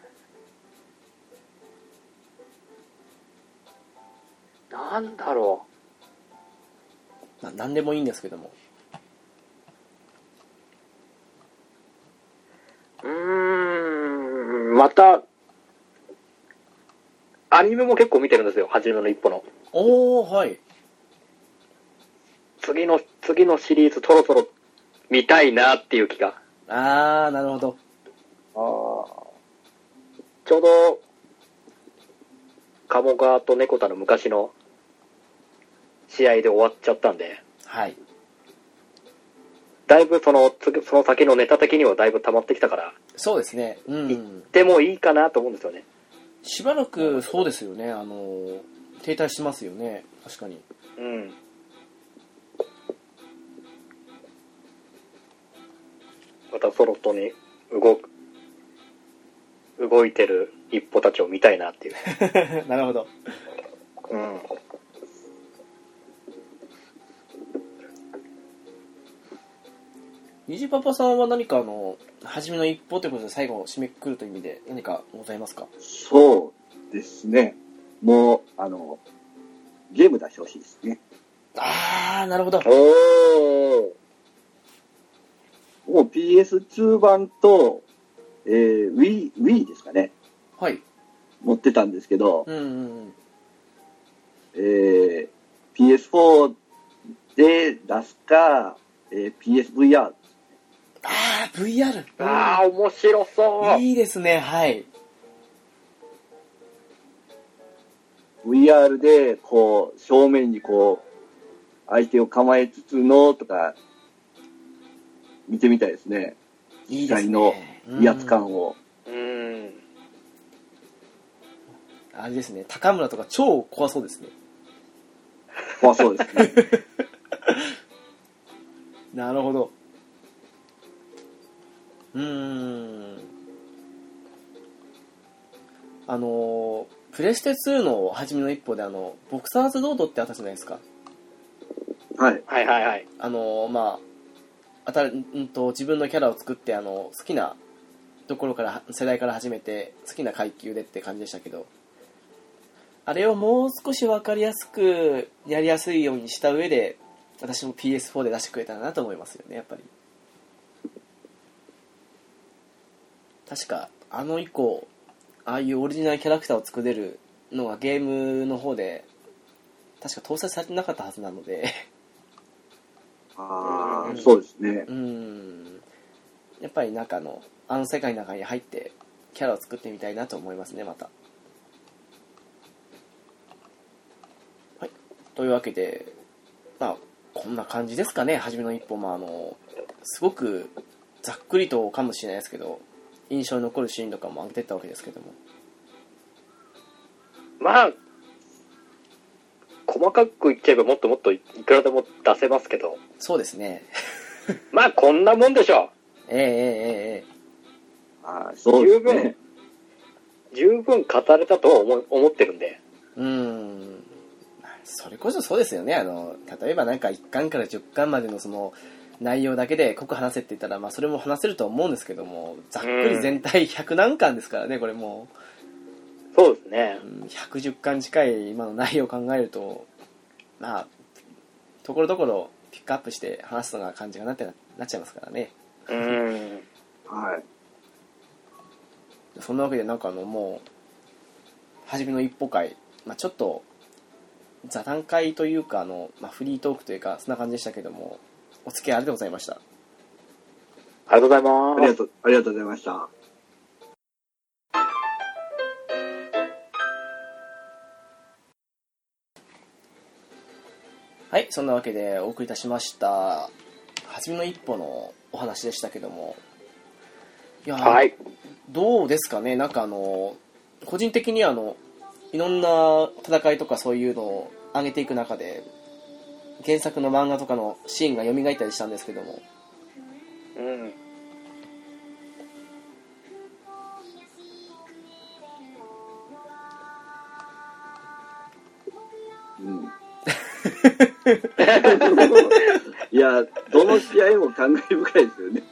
なんだろまあ何でもいいんですけどもう。うーん、また、アニメも結構見てるんですよ、初めの一歩の。おおはい次の、次のシリーズそろそろ見たいなっていう気が。ああなるほどああ。ちょうど、鴨川と猫田の昔の試合で終わっちゃったんで、はいだいぶその、つその先のネタ的にはだいぶ溜まってきたから、そうですね。うん。でもいいかなと思うんですよね。しばらくそうですよね。あの、停滞してますよね。確かに。うん。またソロットに動く、動いてる一歩たちを見たいなっていう。なるほど。うん。ニジパパさんは何かあの、初めの一歩ということで最後締めくくるという意味で何かございますか？そうですね。もう、あの、ゲーム出してほしいですね。あー、なるほど。おー。もう PS2 版と、えー、Wii、Wii ですかね。はい。持ってたんですけど、うんうんうん。えー、PS4 で出すか、えー、PSVR。あー、VR。あー、面白そう。いいですね、はい。VR で、こう、正面にこう、相手を構えつつの、とか、見てみたいですね。いいですね。威圧感うんを。うん。あれですね、高村とか超怖そうですね。怖そうですね。なるほど。うーん。あの、プレステ2の初めの一歩であの、ボクサーズロードってあったじゃないですか。はい。はいはいはい。あの、まあ、あたうんと自分のキャラを作ってあの好きなところから世代から始めて好きな階級でって感じでしたけどあれをもう少し分かりやすくやりやすいようにした上で私も PS4 で出してくれたらなと思いますよねやっぱり確かあの以降ああいうオリジナルキャラクターを作れるのがゲームの方で確か搭載されてなかったはずなので。ああ、うん。そうですね。う。ん。やっぱりなんかあのあの世界の中に入ってキャラを作ってみたいなと思いますねまた。はい。というわけでまあこんな感じですかね初めの一歩も。あのすごくざっくりとかもしれないですけど印象に残るシーンとかも上げてったわけですけどもまあ、細かく言っちゃえばもっともっといくらでも出せますけど、そうですね まあこんなもんでしょええええええああ、そうですね。う。十分語れたとは思い思ってるんで。うーんそれこそそうですよねあの例えばなんか1巻から10巻までのその内容だけで濃く話せって言ったら、まあ、それも話せると思うんですけどもざっくり全体100何巻ですからねこれもそうですねう、。うん110巻近い今の内容を考えるとまあところどころピックアップして話すのが感じがなってななっちゃいますからねうん。はい。そんなわけでなんかあのもう初めの一歩会、まあ、ちょっと座談会というかあの、まあ、フリートークというかそんな感じでしたけどもお付き合いありがとうございましたありがとうございます。ありがとう、ありがとうございました。はいそんなわけでお送りいたしました初めの一歩のお話でしたけどもいやーはい。どうですかね？なんかあの個人的にはあのいろんな戦いとかそういうのを上げていく中で原作の漫画とかのシーンが蘇ったりしたんですけどもうん。うん。いや、どの試合も感慨深いですよね。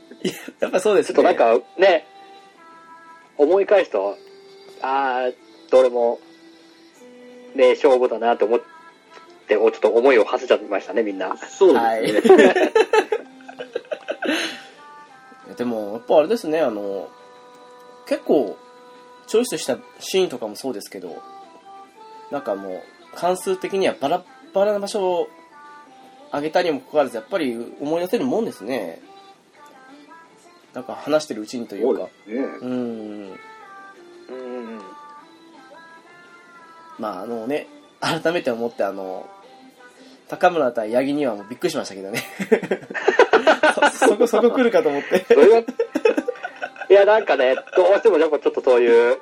やっぱそうですねちょっとなんかね、思い返すと、ああ、どれも、ね、勝負だなと思って、ちょっと思いを馳せちゃいましたね、みんな。そうですね。でもやっぱあれですねあの結構チョイスしたシーンとかもそうですけどなんかもう関数的にはバラッバラな場所を上げたにもかかわらずやっぱり思い出せるもんですねなんか話してるうちにといそううかですね。うーんうん。まああのね改めて思ってあの高村対八木にはもうびっくりしましたけどね そ そこ、そこ来るかと思って。いや、なんかね、どうしてもやっぱちょっとそういう、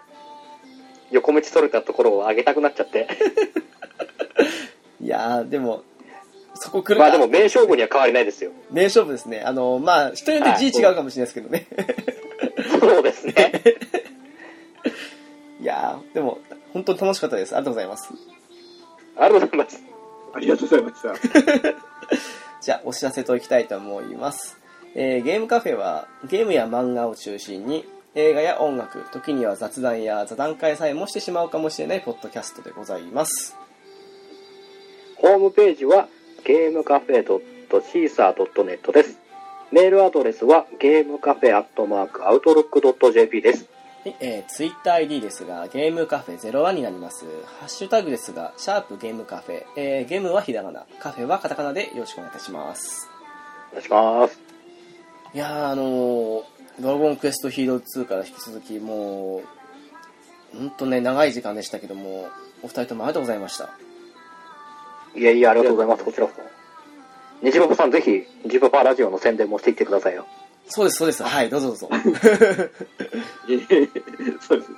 横道それたところを上げたくなっちゃって。いやー、でも、そこ来るか。まあでも、名勝負には変わりないですよ。名勝負ですね。あの、まあ、人によって字違うかもしれないですけどね。そうですね。いやー、でも、本当に楽しかったです。ありがとうございます。ありがとうございます。ありがとうございました。じゃあ、お知らせといきたいと思います。えーゲームカフェは、ゲームや漫画を中心に、映画や音楽、時には雑談や座談会さえもしてしまうかもしれないポッドキャストでございます。ホームページは、ゲームカフェ .caesar.net です。メールアドレスは、ゲームカフェアットマークアウトロック .jp です。はい、えー、ツイッター ID ですが、ゲームカフェ01になります。ハッシュタグですが、シャープゲームカフェ、えー、ゲームはひらがな、カフェはカタカナでよろしくお願いいたします。お願いします。いやー、あのー、ドラゴンクエストヒーロー2から引き続き、もう、ほんとね、長い時間でしたけども、お二人ともありがとうございました。いやいや、ありがとうございます。こちらこそ。ニジパパさん、ぜひ、ニジパパラジオの宣伝もしていってくださいよ。そうです、そうです。はい、どうぞどうぞ。えーそうです。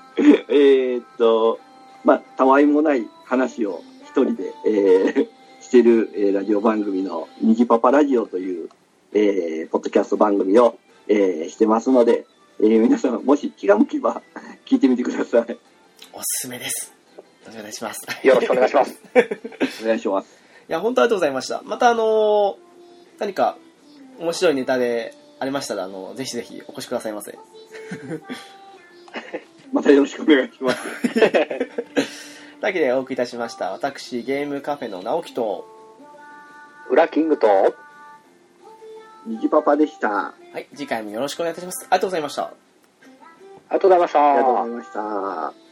えーっと、まあ、たわいもない話を一人で、えー してる、えーラジオ番組の、にじパパラジオという、えーポッドキャスト番組を、えーしてますので、えー皆さん、もし気が向けば、聞いてみてください。おすすめです。お願いします。よろしくお願いします。お願いします。いや、本当ありがとうございました。また、あのー何か、面白いネタでありましたら、あの、ぜひぜひお越しくださいませ。またよろしくお願いします。というわけでお送りいたしました。私、ゲームカフェの直樹と、ウラキングと、にじパパでした。あはい、次回もよろしくお願いいたします。ありがとうございました。ありがとうございました。りがとうございました。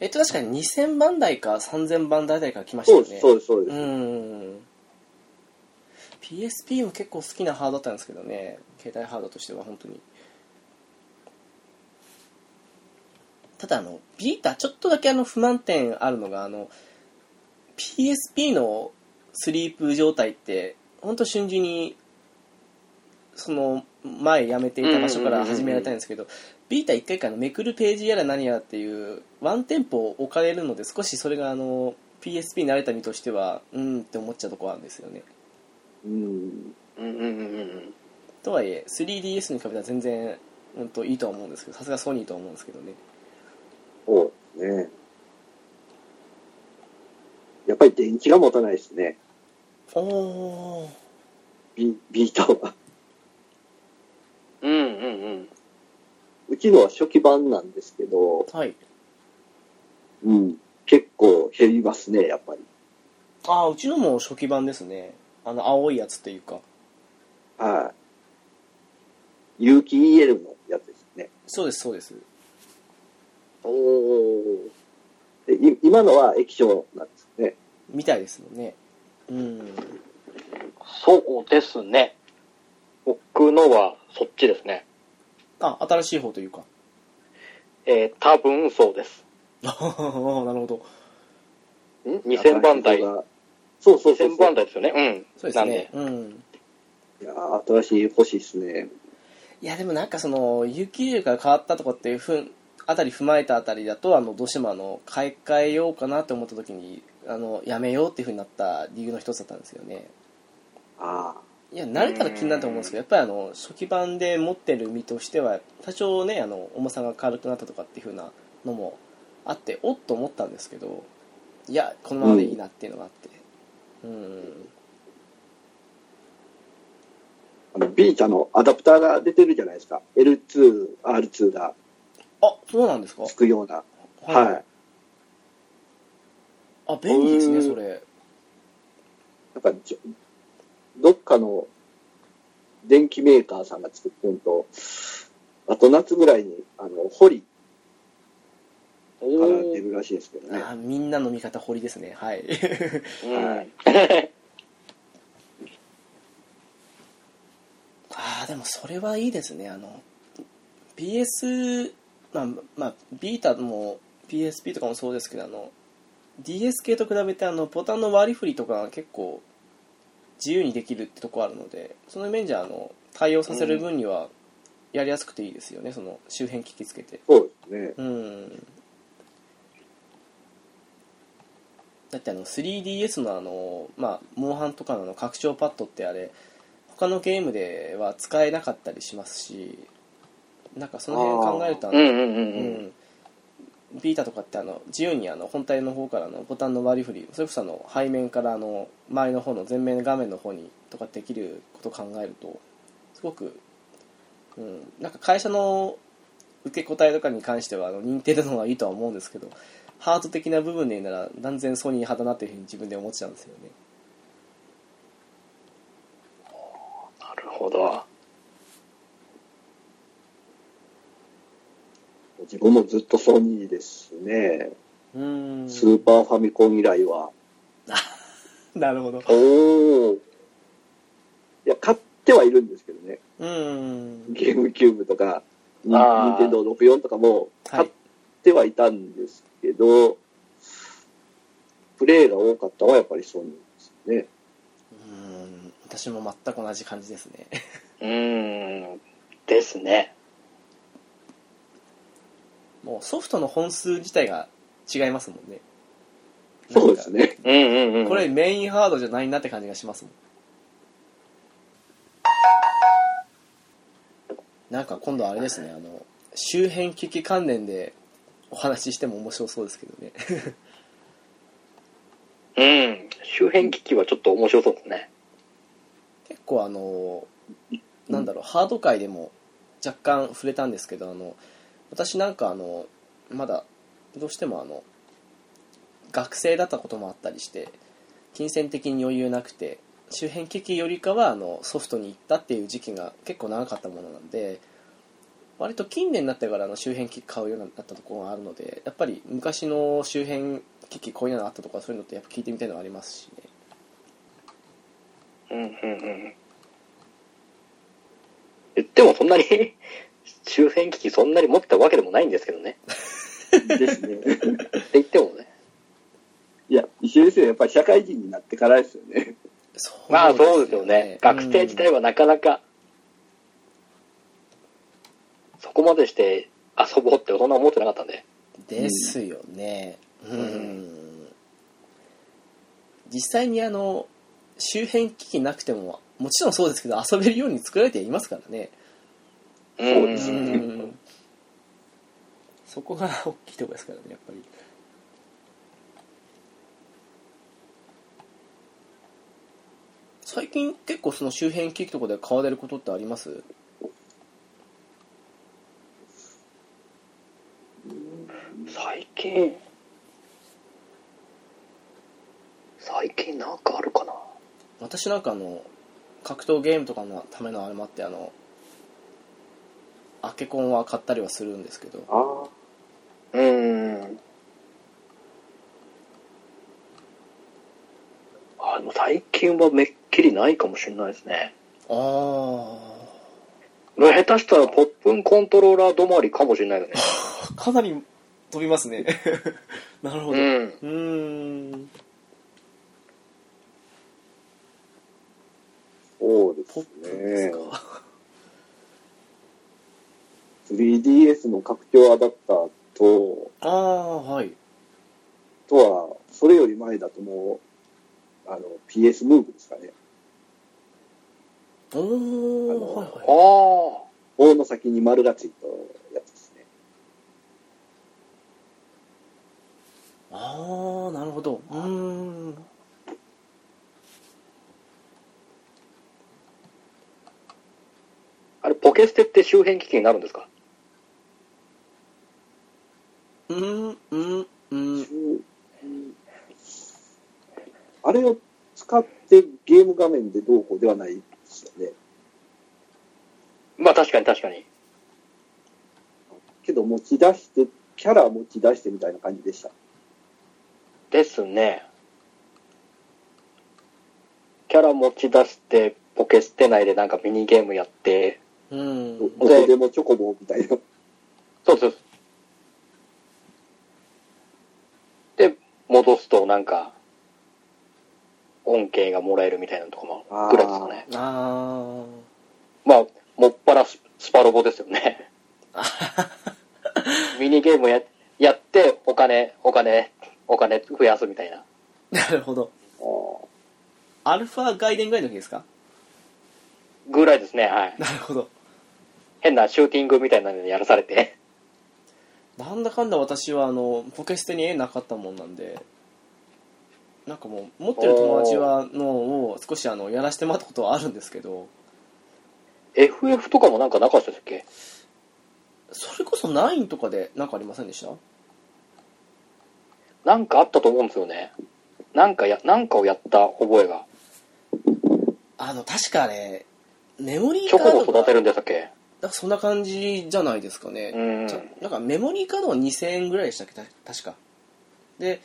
えっと確かに2000番台か3000番台台から来ましたよね。そうです、そうでうす。ん。PSP も結構好きなハードだったんですけどね。携帯ハードとしては本当に。ただあのビータちょっとだけあの不満点あるのがあの PSP のスリープ状態って本当瞬時にその前やめていた場所から始められたんですけどビータ1回からめくるページやら何やらっていうワンテンポ置かれるので少しそれがあの PSP に慣れた身としてはうんって思っちゃうとこあるんですよねうん。うんうんうんうん。とはいえ 3DS に比べたら全然本当いいとは思うんですけどさすがソニーとは思うんですけどねそうですね。やっぱり電池が持たないですね。おおビビータは。うんうんうん。うちのは初期版なんですけど、はいうん。結構減りますね、やっぱり。ああうちのも初期版ですねあの青いやつっていうかはい。有機 EL のやつですね。そうですそうですおお。今のは液晶なんですね。みたいですもんねうんそうですね。僕のはそっちですね。あ新しい方というかえー、多分そうです。あ あなるほどん ?2000 番台。がそうそうそう2000そう。番台ですよね。うん。そうですね。うんいやー新しい欲しいですね。いやでもなんかその雪流から変わったとかっていうふんあたり踏まえたあたりだとあのどうしてもあの買い替えようかなって思った時にあのやめようっていうふうになった理由の一つだったんですよねあいや慣れたら気になると思うんですけどやっぱりあの初期版で持ってる身としては多少ねあの重さが軽くなったとかっていうふうなのもあっておっと思ったんですけどいやこのままでいいなっていうのがあってうんあ。あの、ビータのアダプターが出てるじゃないですか。L2、R2 があそうなんですか？つくような。はい。あ便利ですねうんそれなんかじょ、どっかの電気メーカーさんが作ってんと、あと夏ぐらいに、あの、ホリおから出ーるらしいですけどね。あみんなの味方堀ですね。はい。うん。ああでもそれはいいですね。あの PS まあまあビータも PSP とかもそうですけどあの DS 系と比べてあのボタンの割り振りとかが結構自由にできるってとこあるのでその面じゃあの対応させる分にはやりやすくていいですよねその周辺機器つけて。そうですね。うん。だってあの 3DS のあの、まあ、モンハンとかの拡張パッドってあれ他のゲームでは使えなかったりしますしなんかその辺考えるとあのうんうんうんううん。んビータとかってあの自由にあの本体の方からのボタンの割り振りそれこそあの背面からあの前の方の前面画面の方にとかできることを考えるとすごく、うん、なんか会社の受け答えとかに関してはあの認定の方がいいとは思うんですけどハート的な部分で言うなら断然ソニー派だなというふうに自分で思っちゃうんですよねなるほど。自分もずっとソニーですね。うーんスーパーファミコン以来は。なるほどおお。いや、買ってはいるんですけどね。うーんゲームキューブとか、ニあーニンテンドー64とかも買っはいてはいたんですけど、プレイが多かったのはやっぱりソニーですね。うーん私も全く同じ感じですねうーん。ですね。もうソフトの本数自体が違いますもんねそうですね。うんうんうん。これメインハードじゃないなって感じがしますもんなんか今度あれですねあの周辺機器関連でお話ししても面白そうですけどね うん。周辺機器はちょっと面白そうですね。結構あのなんだろうハード界でも若干触れたんですけどあの私なんかあのまだどうしてもあの学生だったこともあったりして金銭的に余裕なくて周辺機器よりかはあのソフトに行ったっていう時期が結構長かったものなんで割と近年になってからの周辺機器買うようになったところがあるのでやっぱり昔の周辺機器こういうのがあったとかそういうのってやっぱ聞いてみたいのがありますしねうんうんうん。言ってもそんなに周辺機器そんなに持ってたわけでもないんですけどね。ですね。って言ってもね。いや、石井先生、やっぱり社会人になってからですよね。そうまあそうですよね。学生時代ははなかなか、そこまでして遊ぼうってそんな思ってなかったんで。ですよねうん実際にあの周辺機器なくてももちろんそうですけど遊べるように作られていますからねそうですうねん。そこが大きいところですからねやっぱり。最近結構その周辺機器とかで買われることってあります？最近、最近なんかあるかな？私なんかあの格闘ゲームとかのためのあれもあってあのアケコンは買ったりはするんですけどああ。うーん。あ、でも最近はめっきりないかもしれないですね。あ下手したらポップンコントローラー止まりかもしれないよね。あ かなり飛びますね なるほどううん。そうでポッすプですね。か 3DS の拡張アダプターと、ああはいとは、それより前だともう、あの、PS ムーブですかね。おおあのはいはいあ棒の先に丸がついたやつですね。ああなるほどうーんあ。あれ、ポケステって周辺機器になるんですか？うんうんうんあれを使ってゲーム画面でどうこうではないですよね。まあ確かに確かに。けど持ち出して、キャラ持ち出してみたいな感じでした。ですね。キャラ持ち出して、ポケステ内でなんかミニゲームやって、うんどこでもチョコボみたいな。そうそう。で、戻すとなんか、恩恵がもらえるみたいなのとかも、ぐらいですかね。あまあ、もっぱらススパロボですよね。ミニゲームややって、お金、お金、お金増やすみたいな。あなるほどあアルファ外伝ぐらいの時ですか？ぐらいですね、はい。なるほど変なシューティングみたいなのやらされて。なんだかんだ私はあのポケステに絵なかったもんなんでなんかもう持ってる友達はのを少しあのやらせてもらったことはあるんですけど FF とかもなんかなかったっけ？それこそ9とかで何かありませんでした？なんかあったと思うんですよね。なんかや、なんかをやった覚えが。あの確かねメモリーチョカードがコを育てるんでしたっけ？なんかそんな感じじゃないですかね、うん。なんかメモリーカードは2000円ぐらいでしたっけ？た確か。で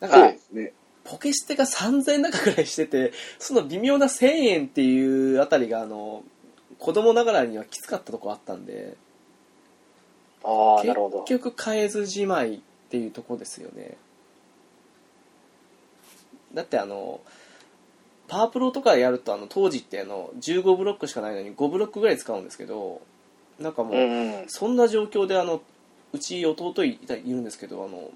なんかね。ポケステが3000円中ぐらいしててその微妙な1000円っていうあたりがあの子供ながらにはきつかったとこあったんで。ああ、なるほど。結局買えずじまいっていうとこですよね。だってあのパワープロとかやるとあの当時ってあの15ブロックしかないのに5ブロックぐらい使うんですけどなんかもう。そんな状況であのうち弟いたいるんですけどあの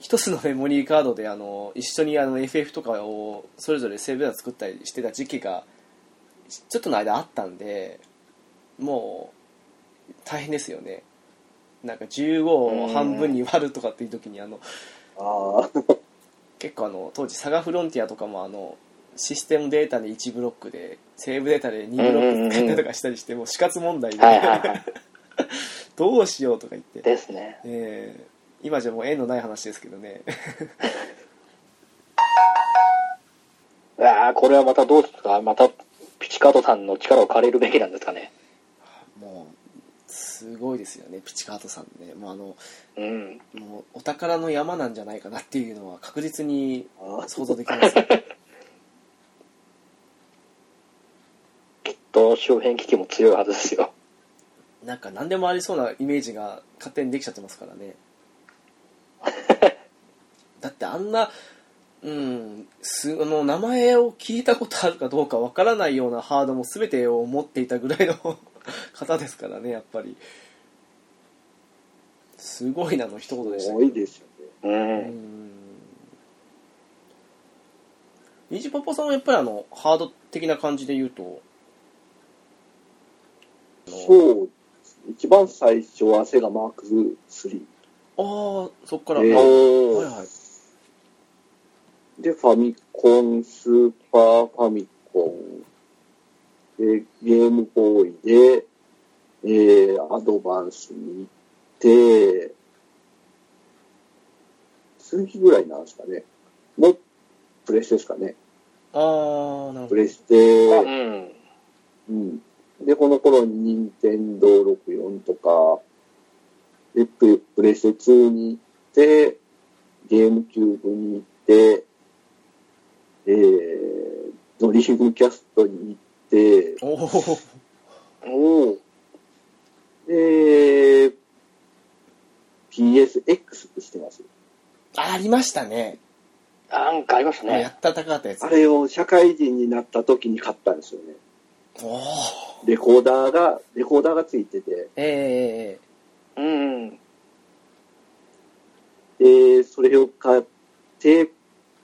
一つのメモリーカードであの一緒にあの FF とかをそれぞれセーブデータ作ったりしてた時期がちょっとの間あったんでもう大変ですよね。なんか15を半分に割るとかっていう時にあの結構あの当時サガフロンティアとかもあのシステムデータで1ブロックでセーブデータで2ブロック使ったりとかしたりしてもう死活問題で、はいはいはい。どうしようとか言ってですね。ええ今じゃもう縁のない話ですけどねうわ あ、これはまたどうですか？また、ピチカートさんの力を借りるべきなんですかね？もうすすごいですよねピチカートさんねもうあのうん。もうお宝の山なんじゃないかなっていうのは確実にあ想像できますき っと周辺機器も強いはずですよ。なんか何でもありそうなイメージが勝手にできちゃってますからね だってあんなうんすあの名前を聞いたことあるかどうかわからないようなハードも全てを持っていたぐらいの 方ですからねやっぱりすごいなの一言でしたいですよね。う。うんんニジパパさんはやっぱりあのハード的な感じで言うとそう。一番最初はセガマーク3。ああそっから、えー。はいはいで、ファミコン、スーパーファミコン、で、ゲームボーイで、えー、アドバンスに行って、次ぐらいなんですかね。もう、プレステですかね。ああなるほどプレステ、うん。うん。で、この頃に任天堂64とか、で、ププレステ2に行って、ゲームキューブに行って、えー、ドリームキャストに行って、おお。で、PSX って知ってますありましたねなんかありましたやね。った高かったやつあれを社会人になった時に買ったんですよね。レコーダーが、レコーダーがついてて、ええうん。で、それを買って、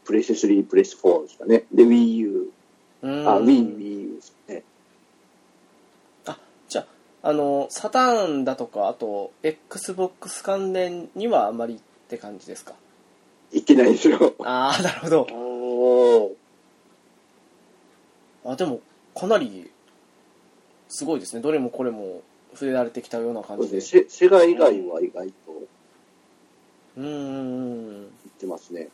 プレステ3、プレステ4ですかね。で、Wii U、うんあ、Wii、Wii U ですね。じゃああのサターンだとかあと XBOX 関連にはあまりって感じですか？いけないですよ。ああなるほど。あでもかなりすごいですね。どれもこれも触れられてきたような感じで。セセガ以外は意外とうーん言ってますね。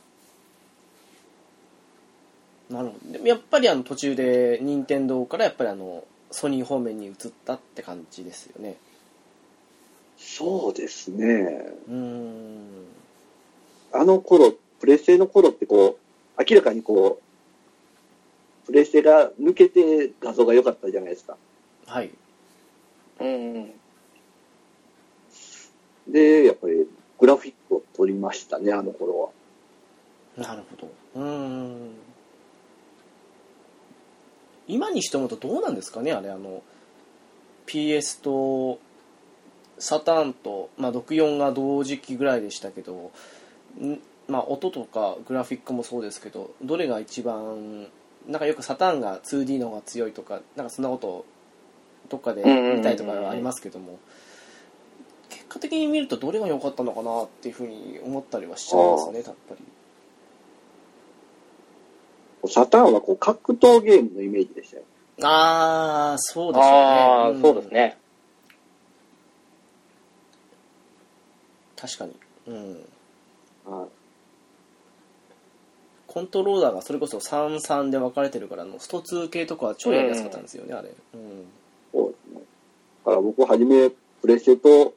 なるほど。でもやっぱりあの途中で任天堂からやっぱりあのソニー方面に移ったって感じですよね。そうですね。うーん。あの頃、プレステの頃ってこう、明らかにこう、プレステが抜けて画像が良かったじゃないですか。はいうん。で、やっぱりグラフィックを撮りましたね、あの頃は。なるほどうーん今にして思うとどうなんですかねあれあの PS とサターンと、まあ、64が同時期ぐらいでしたけどんまあ音とかグラフィックもそうですけどどれが一番なんかよくサターンが 2D の方が強いとかなんかそんなことどっかで見たりとかはありますけども。結果的に見るとどれが良かったのかなっていうふうに思ったりはしちゃいますねやっぱり。サターンはこう格闘ゲームのイメージでしたよ。ああそうですよね。ああ、ん。そうですね。確かに。うん。はい。コントローラーがそれこそ33で分かれてるからあのスト2系とかは超やりやすかったんですよね、あれ。うんそうですね。だから僕はじめプレステと、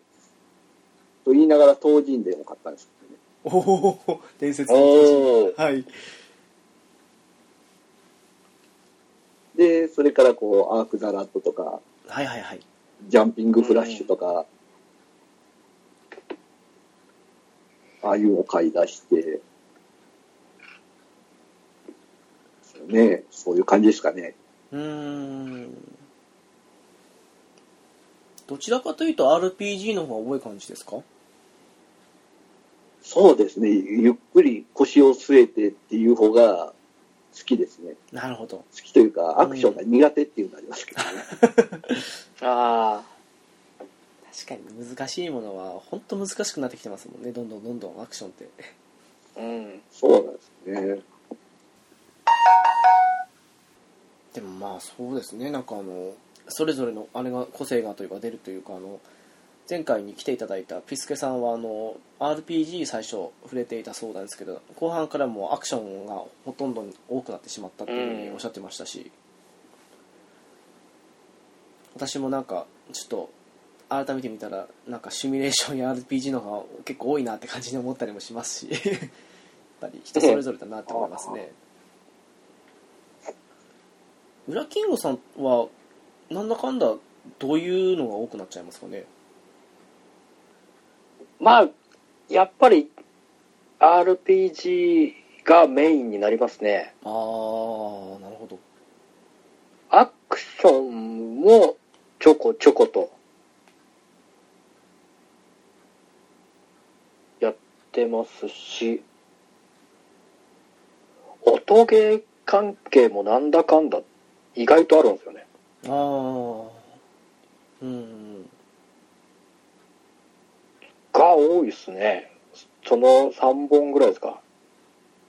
と言いながら東人伝を買ったんですけどね。おお伝説のおー。はいで、それからこう、アークザラットとか、はいはいはいジャンピングフラッシュとか、ああいうのを買い出して、そうね、そういう感じですかね。うーんどちらかというと RPG の方が多い感じですか？そうですね、ゆっくり腰を据えてっていう方が好きですね。なるほど好きというか、アクションが苦手っていうのがありますけどね。あ確かに難しいものは本当難しくなってきてますもんねどんどんどんどんアクションってあ。うん。そうなんですね。でもまあそうですねなんかあのそれぞれのあれが個性がというか出るというかあの前回に来ていただいたピスケさんはあの RPG 最初触れていたそうなんですけど後半からもうアクションがほとんど多くなってしまったっていうふうにおっしゃってましたし、私もなんかちょっと改めて見たらなんかシミュレーションや RPG の方が結構多いなって感じに思ったりもしますし やっぱり人それぞれだなって思いますね。裏キングさんはなんだかんだどういうのが多くなっちゃいますかね？まあ、やっぱり RPG がメインになりますね。ああなるほどアクションもちょこちょことやってますし、音ゲー関係もなんだかんだ意外とあるんですよね。ああうんが多いですね。その3本ぐらいですか。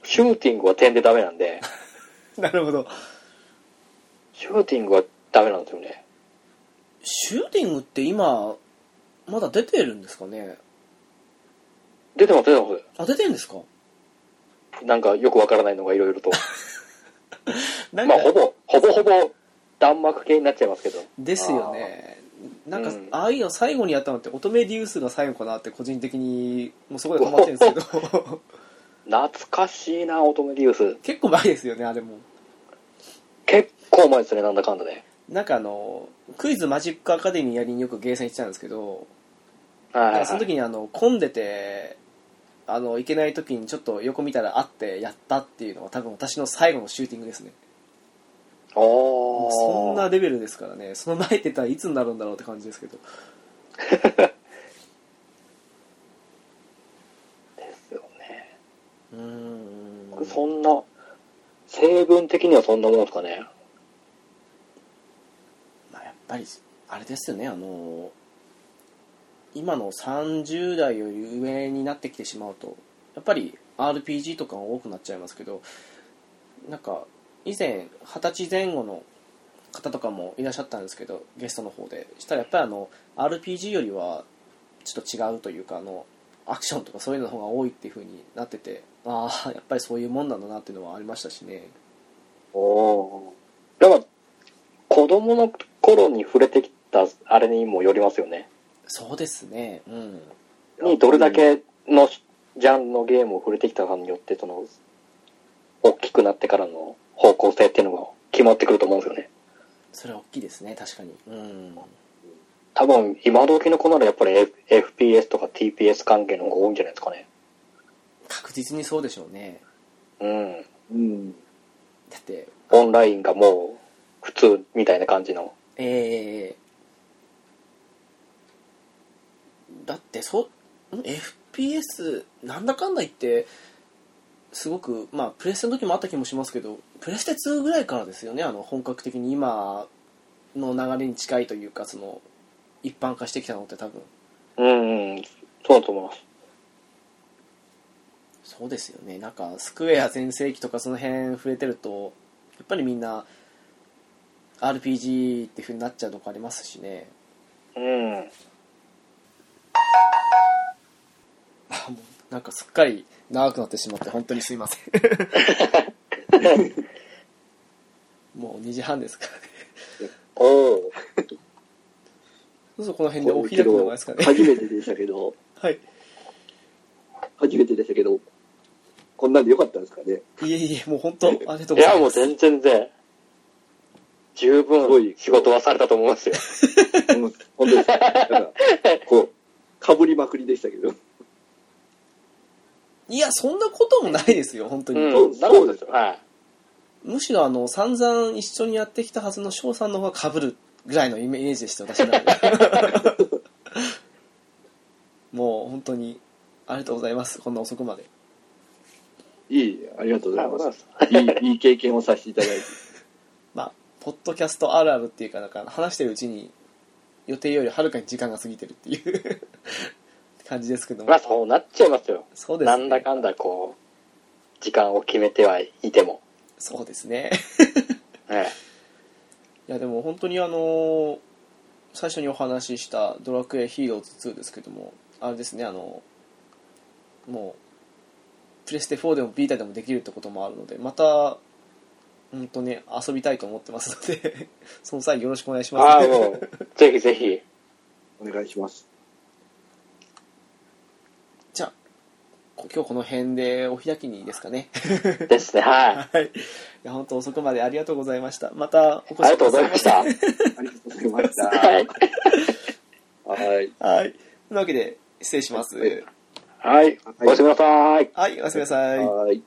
シューティングは点でダメなんで、なるほどシューティングはダメなんですよね。シューティングって今まだ出てるんですかね？出てます、出てます。あ出てるんですか？なんかよくわからないのがいろいろと。まあ、ほぼ、ほぼほぼ弾幕系になっちゃいますけど。ですよねなんか、うんああいうの最後にやったのって乙女デュースが最後かなって個人的にもうそこで止まってるんですけど 懐かしいな、乙女デュース。結構前ですよねあれも結構前ですね、なんだかんだね。なんかあのクイズマジックアカデミーやりによくゲーセン行ってたんですけどはいはい、なんかそのはい。時にあの混んでてあの行けない時にちょっと横見たらあってやったっていうのは多分私の最後のシューティングですねそんなー。レベルですからねその前ってたらいつになるんだろうって感じですけど ですよね。うーんそんな、成分的にはそんなもんですかね。まあ、やっぱりあれですよねあの今の30代より上になってきてしまうとやっぱり RPG とかが多くなっちゃいますけどなんか以前二十歳前後の方とかもいらっしゃったんですけどゲストの方でしたらやっぱりあの RPG よりはちょっと違うというかあのアクションとかそういうの方が多いっていう風になっててああやっぱりそういうもんなんだなっていうのはありましたしねおお。だから、子供の頃に触れてきたあれにもよりますよね。そうですねうんにどれだけのジャンルのゲームを触れてきたかによって、その、大きくなってからの方向性っていうのが決まってくると思うんですよね。それは大きいですね確かにうん多分、今時の子ならやっぱり F- FPS とか TPS 関係の方が多いんじゃないですかね。確実にそうでしょうねうん。うん。だってオンラインがもう普通みたいな感じの。えー、だってそん？FPS なんだかんだ言ってすごくまあプレステの時もあった気もしますけどプレステ2ぐらいからですよねあの本格的に今の流れに近いというかその一般化してきたのって多分うん、うん。そうだと思います。そうですよねなんかスクエア全盛期とかその辺触れてるとやっぱりみんな RPG っていう風になっちゃうとこありますしねうん。なんかすっかり長くなってしまって本当にすいません もう2時半ですからねおお。そうそうこの辺でお開くのがですかね初めてでしたけど、はい初めてでしたけど、こんなんでよかったんですかね。いえいえもう本当 ありがとういござや、いますもう全然全然。十すごい分仕事はされたと思いますよ。うん本当です。だから、こう、かぶりまくりでしたけど。いやそんなこともないですよ本当に、うん。なるほどですよ。はい。むしろあの散々一緒にやってきたはずの翔さんの方がかぶるぐらいのイメージでした私の中でもう本当にありがとうございますこんな遅くまでいい、ありがとうございます。い。いい、いい経験をさせていただいて。まあポッドキャストあるあるっていうかなんか話してるうちに予定よりはるかに時間が過ぎてるっていう感じですけどもまあそうなっちゃいますよ。そうですねなんだかんだこう、時間を決めてはいても。そうですね えいやでも本当にあの最初にお話しした「ドラクエヒーローズ2」ですけどもあれですねあのもうプレステ4でもビータでもできるってこともあるのでまた本当に遊びたいと思ってますので その際よろしくお願いしえ。ますああ、もう、ぜひぜひ。お願いします。じゃあ、こ今日この辺でお開きにですかね。ですね、はい。はい。いや、本当遅くまでありがとうございました。またお越しくありがとうございました。ありがとうございました。はい。はい。はい。というわけで、失礼します。はい。おやすみなさい。はい、おやすみなさい。はい。